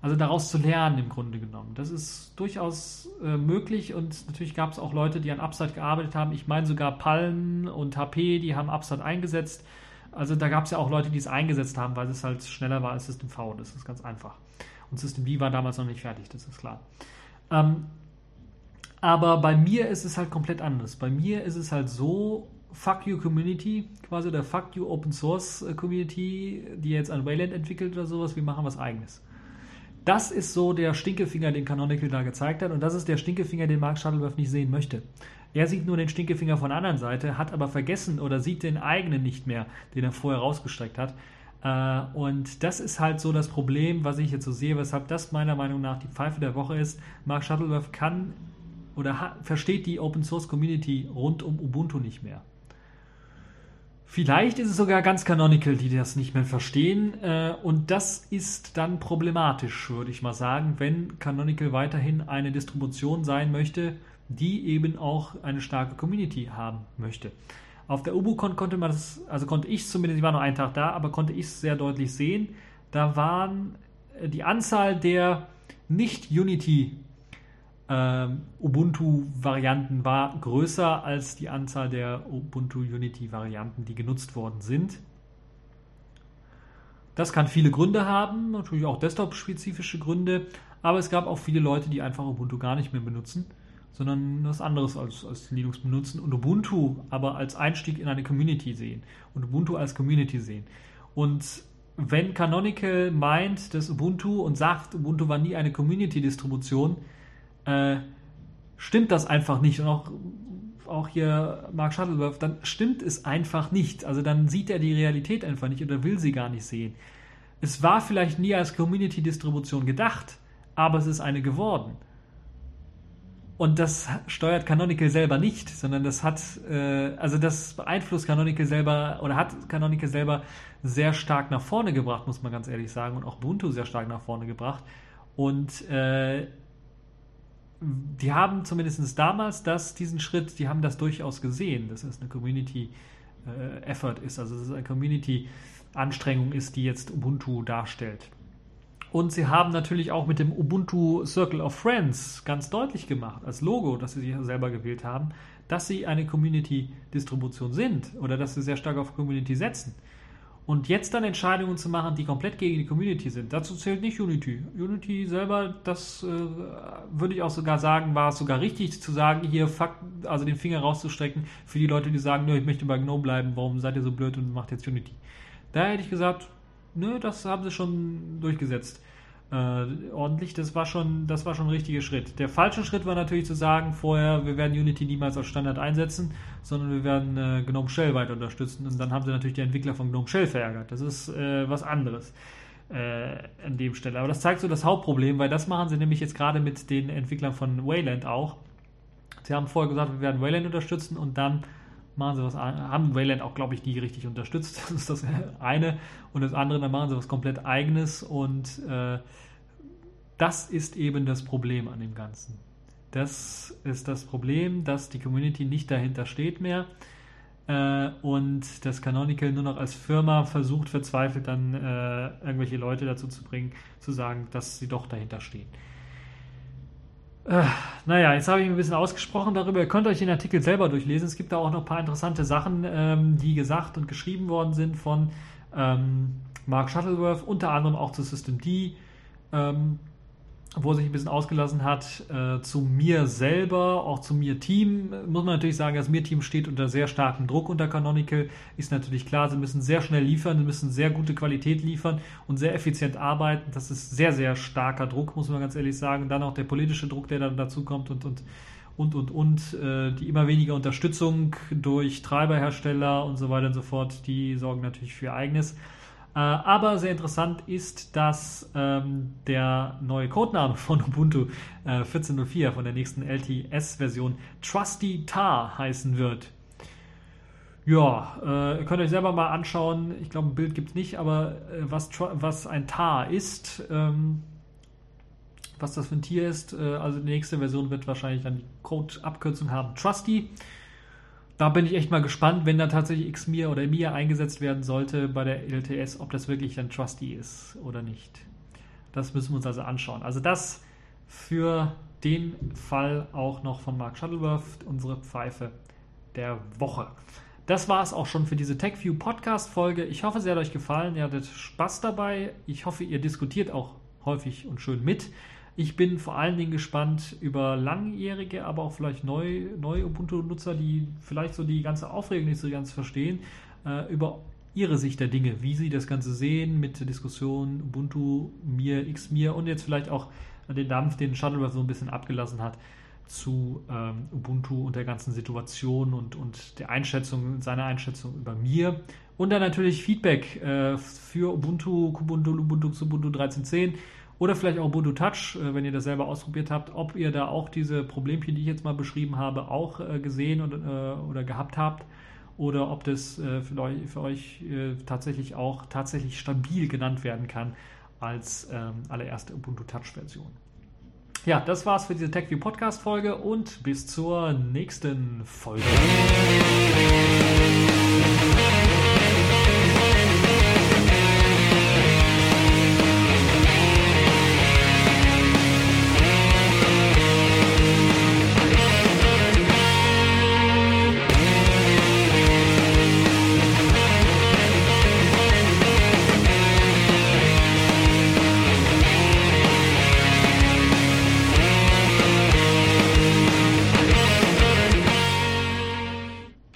Also daraus zu lernen im Grunde genommen. Das ist durchaus äh, möglich und natürlich gab es auch Leute, die an Upstart gearbeitet haben. Ich meine sogar Palm und HP, die haben Upstart eingesetzt. Also da gab es ja auch Leute, die es eingesetzt haben, weil es halt schneller war als System V. Das ist ganz einfach. Und System V war damals noch nicht fertig, das ist klar. Ähm, aber bei mir ist es halt komplett anders. Bei mir ist es halt so, Fuck You Community, quasi der Fuck You Open Source äh, Community, die jetzt ein Wayland entwickelt oder sowas, wir machen was eigenes. Das ist so der Stinkefinger, den Canonical da gezeigt hat und das ist der Stinkefinger, den Mark Shuttleworth nicht sehen möchte. Er sieht nur den Stinkefinger von der anderen Seite, hat aber vergessen oder sieht den eigenen nicht mehr, den er vorher rausgestreckt hat. Äh, und das ist halt so das Problem, was ich jetzt so sehe, weshalb das meiner Meinung nach die Pfeife der Woche ist. Mark Shuttleworth kann oder versteht die Open Source Community rund um Ubuntu nicht mehr. Vielleicht ist es sogar ganz Canonical, die das nicht mehr verstehen. Äh, und das ist dann problematisch, würde ich mal sagen, wenn Canonical weiterhin eine Distribution sein möchte, die eben auch eine starke Community haben möchte. Auf der UbuCon konnte man das, also konnte ich zumindest, ich war nur einen Tag da, aber konnte ich es sehr deutlich sehen. Da waren äh, die Anzahl der nicht-Unity ähm, Ubuntu-Varianten war größer als die Anzahl der Ubuntu Unity-Varianten, die genutzt worden sind. Das kann viele Gründe haben, natürlich auch desktop-spezifische Gründe, aber es gab auch viele Leute, die einfach Ubuntu gar nicht mehr benutzen sondern was anderes als, als Linux benutzen und Ubuntu aber als Einstieg in eine Community sehen und Ubuntu als Community sehen. Und wenn Canonical meint, dass Ubuntu und sagt, Ubuntu war nie eine Community-Distribution, äh, stimmt das einfach nicht. Und auch, auch hier Mark Shuttleworth, dann stimmt es einfach nicht. Also dann sieht er die Realität einfach nicht oder will sie gar nicht sehen. Es war vielleicht nie als Community-Distribution gedacht, aber es ist eine geworden. Und das steuert Canonical selber nicht, sondern das hat, äh, also das beeinflusst Canonical selber oder hat Canonical selber sehr stark nach vorne gebracht, muss man ganz ehrlich sagen, und auch Ubuntu sehr stark nach vorne gebracht. Und äh, die haben zumindest damals das, diesen Schritt, die haben das durchaus gesehen, dass es eine Community-Effort äh, ist, also dass es eine Community-Anstrengung ist, die jetzt Ubuntu darstellt. Und sie haben natürlich auch mit dem Ubuntu Circle of Friends ganz deutlich gemacht, als Logo, das sie sich selber gewählt haben, dass sie eine Community-Distribution sind oder dass sie sehr stark auf Community setzen. Und jetzt dann Entscheidungen zu machen, die komplett gegen die Community sind, dazu zählt nicht Unity. Unity selber, das äh, würde ich auch sogar sagen, war es sogar richtig zu sagen, hier fuck, also den Finger rauszustrecken für die Leute, die sagen, ich möchte bei GNOME bleiben, warum seid ihr so blöd und macht jetzt Unity. Da hätte ich gesagt, nö, das haben sie schon durchgesetzt. Äh, ordentlich, das war schon, das war schon ein richtiger Schritt. Der falsche Schritt war natürlich zu sagen, vorher, wir werden Unity niemals als Standard einsetzen, sondern wir werden äh, GNOME Shell weiter unterstützen und dann haben sie natürlich die Entwickler von GNOME Shell verärgert. Das ist äh, was anderes äh, an dem Stelle. Aber das zeigt so das Hauptproblem, weil das machen sie nämlich jetzt gerade mit den Entwicklern von Wayland auch. Sie haben vorher gesagt, wir werden Wayland unterstützen und dann machen sie was, haben Wayland auch, glaube ich, nie richtig unterstützt. [laughs] Das ist das eine. Und das andere, dann machen sie was komplett eigenes und äh, das ist eben das Problem an dem Ganzen. Das ist das Problem, dass die Community nicht dahinter steht mehr äh, und das Canonical nur noch als Firma versucht, verzweifelt dann äh, irgendwelche Leute dazu zu bringen, zu sagen, dass sie doch dahinter stehen. Äh, naja, jetzt habe ich ein bisschen ausgesprochen darüber. Ihr könnt euch den Artikel selber durchlesen. Es gibt da auch noch ein paar interessante Sachen, ähm, die gesagt und geschrieben worden sind von ähm, Mark Shuttleworth, unter anderem auch zu System D. Ähm, wo er sich ein bisschen ausgelassen hat, äh, zu mir selber, auch zu mir Team, muss man natürlich sagen, das mir Team steht unter sehr starkem Druck unter Canonical. Ist natürlich klar, sie müssen sehr schnell liefern, sie müssen sehr gute Qualität liefern und sehr effizient arbeiten. Das ist sehr, sehr starker Druck, muss man ganz ehrlich sagen. Dann auch der politische Druck, der dann dazu kommt und, und, und, und, und äh, die immer weniger Unterstützung durch Treiberhersteller und so weiter und so fort, die sorgen natürlich für eigenes. Äh, aber sehr interessant ist, dass ähm, der neue Codename von Ubuntu äh, 14.04 von der nächsten LTS-Version Trusty Tar heißen wird. Ja, äh, ihr könnt euch selber mal anschauen. Ich glaube, ein Bild gibt es nicht, aber äh, was, was ein Tar ist, ähm, was das für ein Tier ist. Äh, also die nächste Version wird wahrscheinlich dann die Code-Abkürzung haben Trusty da bin ich echt mal gespannt, wenn da tatsächlich Xmir oder Mia eingesetzt werden sollte bei der LTS, ob das wirklich ein Trusty ist oder nicht. Das müssen wir uns also anschauen. Also das für den Fall auch noch von Mark Shuttleworth, unsere Pfeife der Woche. Das war es auch schon für diese TechView Podcast Folge. Ich hoffe, sie hat euch gefallen. Ihr hattet Spaß dabei. Ich hoffe, ihr diskutiert auch häufig und schön mit. Ich bin vor allen Dingen gespannt über langjährige, aber auch vielleicht neue, neue Ubuntu-Nutzer, die vielleicht so die ganze Aufregung nicht so ganz verstehen, äh, über ihre Sicht der Dinge, wie sie das Ganze sehen mit der Diskussion Ubuntu, mir, Xmir und jetzt vielleicht auch den Dampf, den Shuttleworth so ein bisschen abgelassen hat zu ähm, Ubuntu und der ganzen Situation und, und der Einschätzung, seiner Einschätzung über mir. Und dann natürlich Feedback äh, für Ubuntu, Kubuntu, Ubuntu, Ubuntu 13.10 oder vielleicht auch Ubuntu Touch, äh, wenn ihr das selber ausprobiert habt, ob ihr da auch diese Problemchen, die ich jetzt mal beschrieben habe, auch äh, gesehen und, äh, oder gehabt habt. Oder ob das für euch, tatsächlich auch tatsächlich stabil genannt werden kann als ähm, allererste Ubuntu Touch-Version. Ja, das war's für diese TechView Podcast Folge und bis zur nächsten Folge.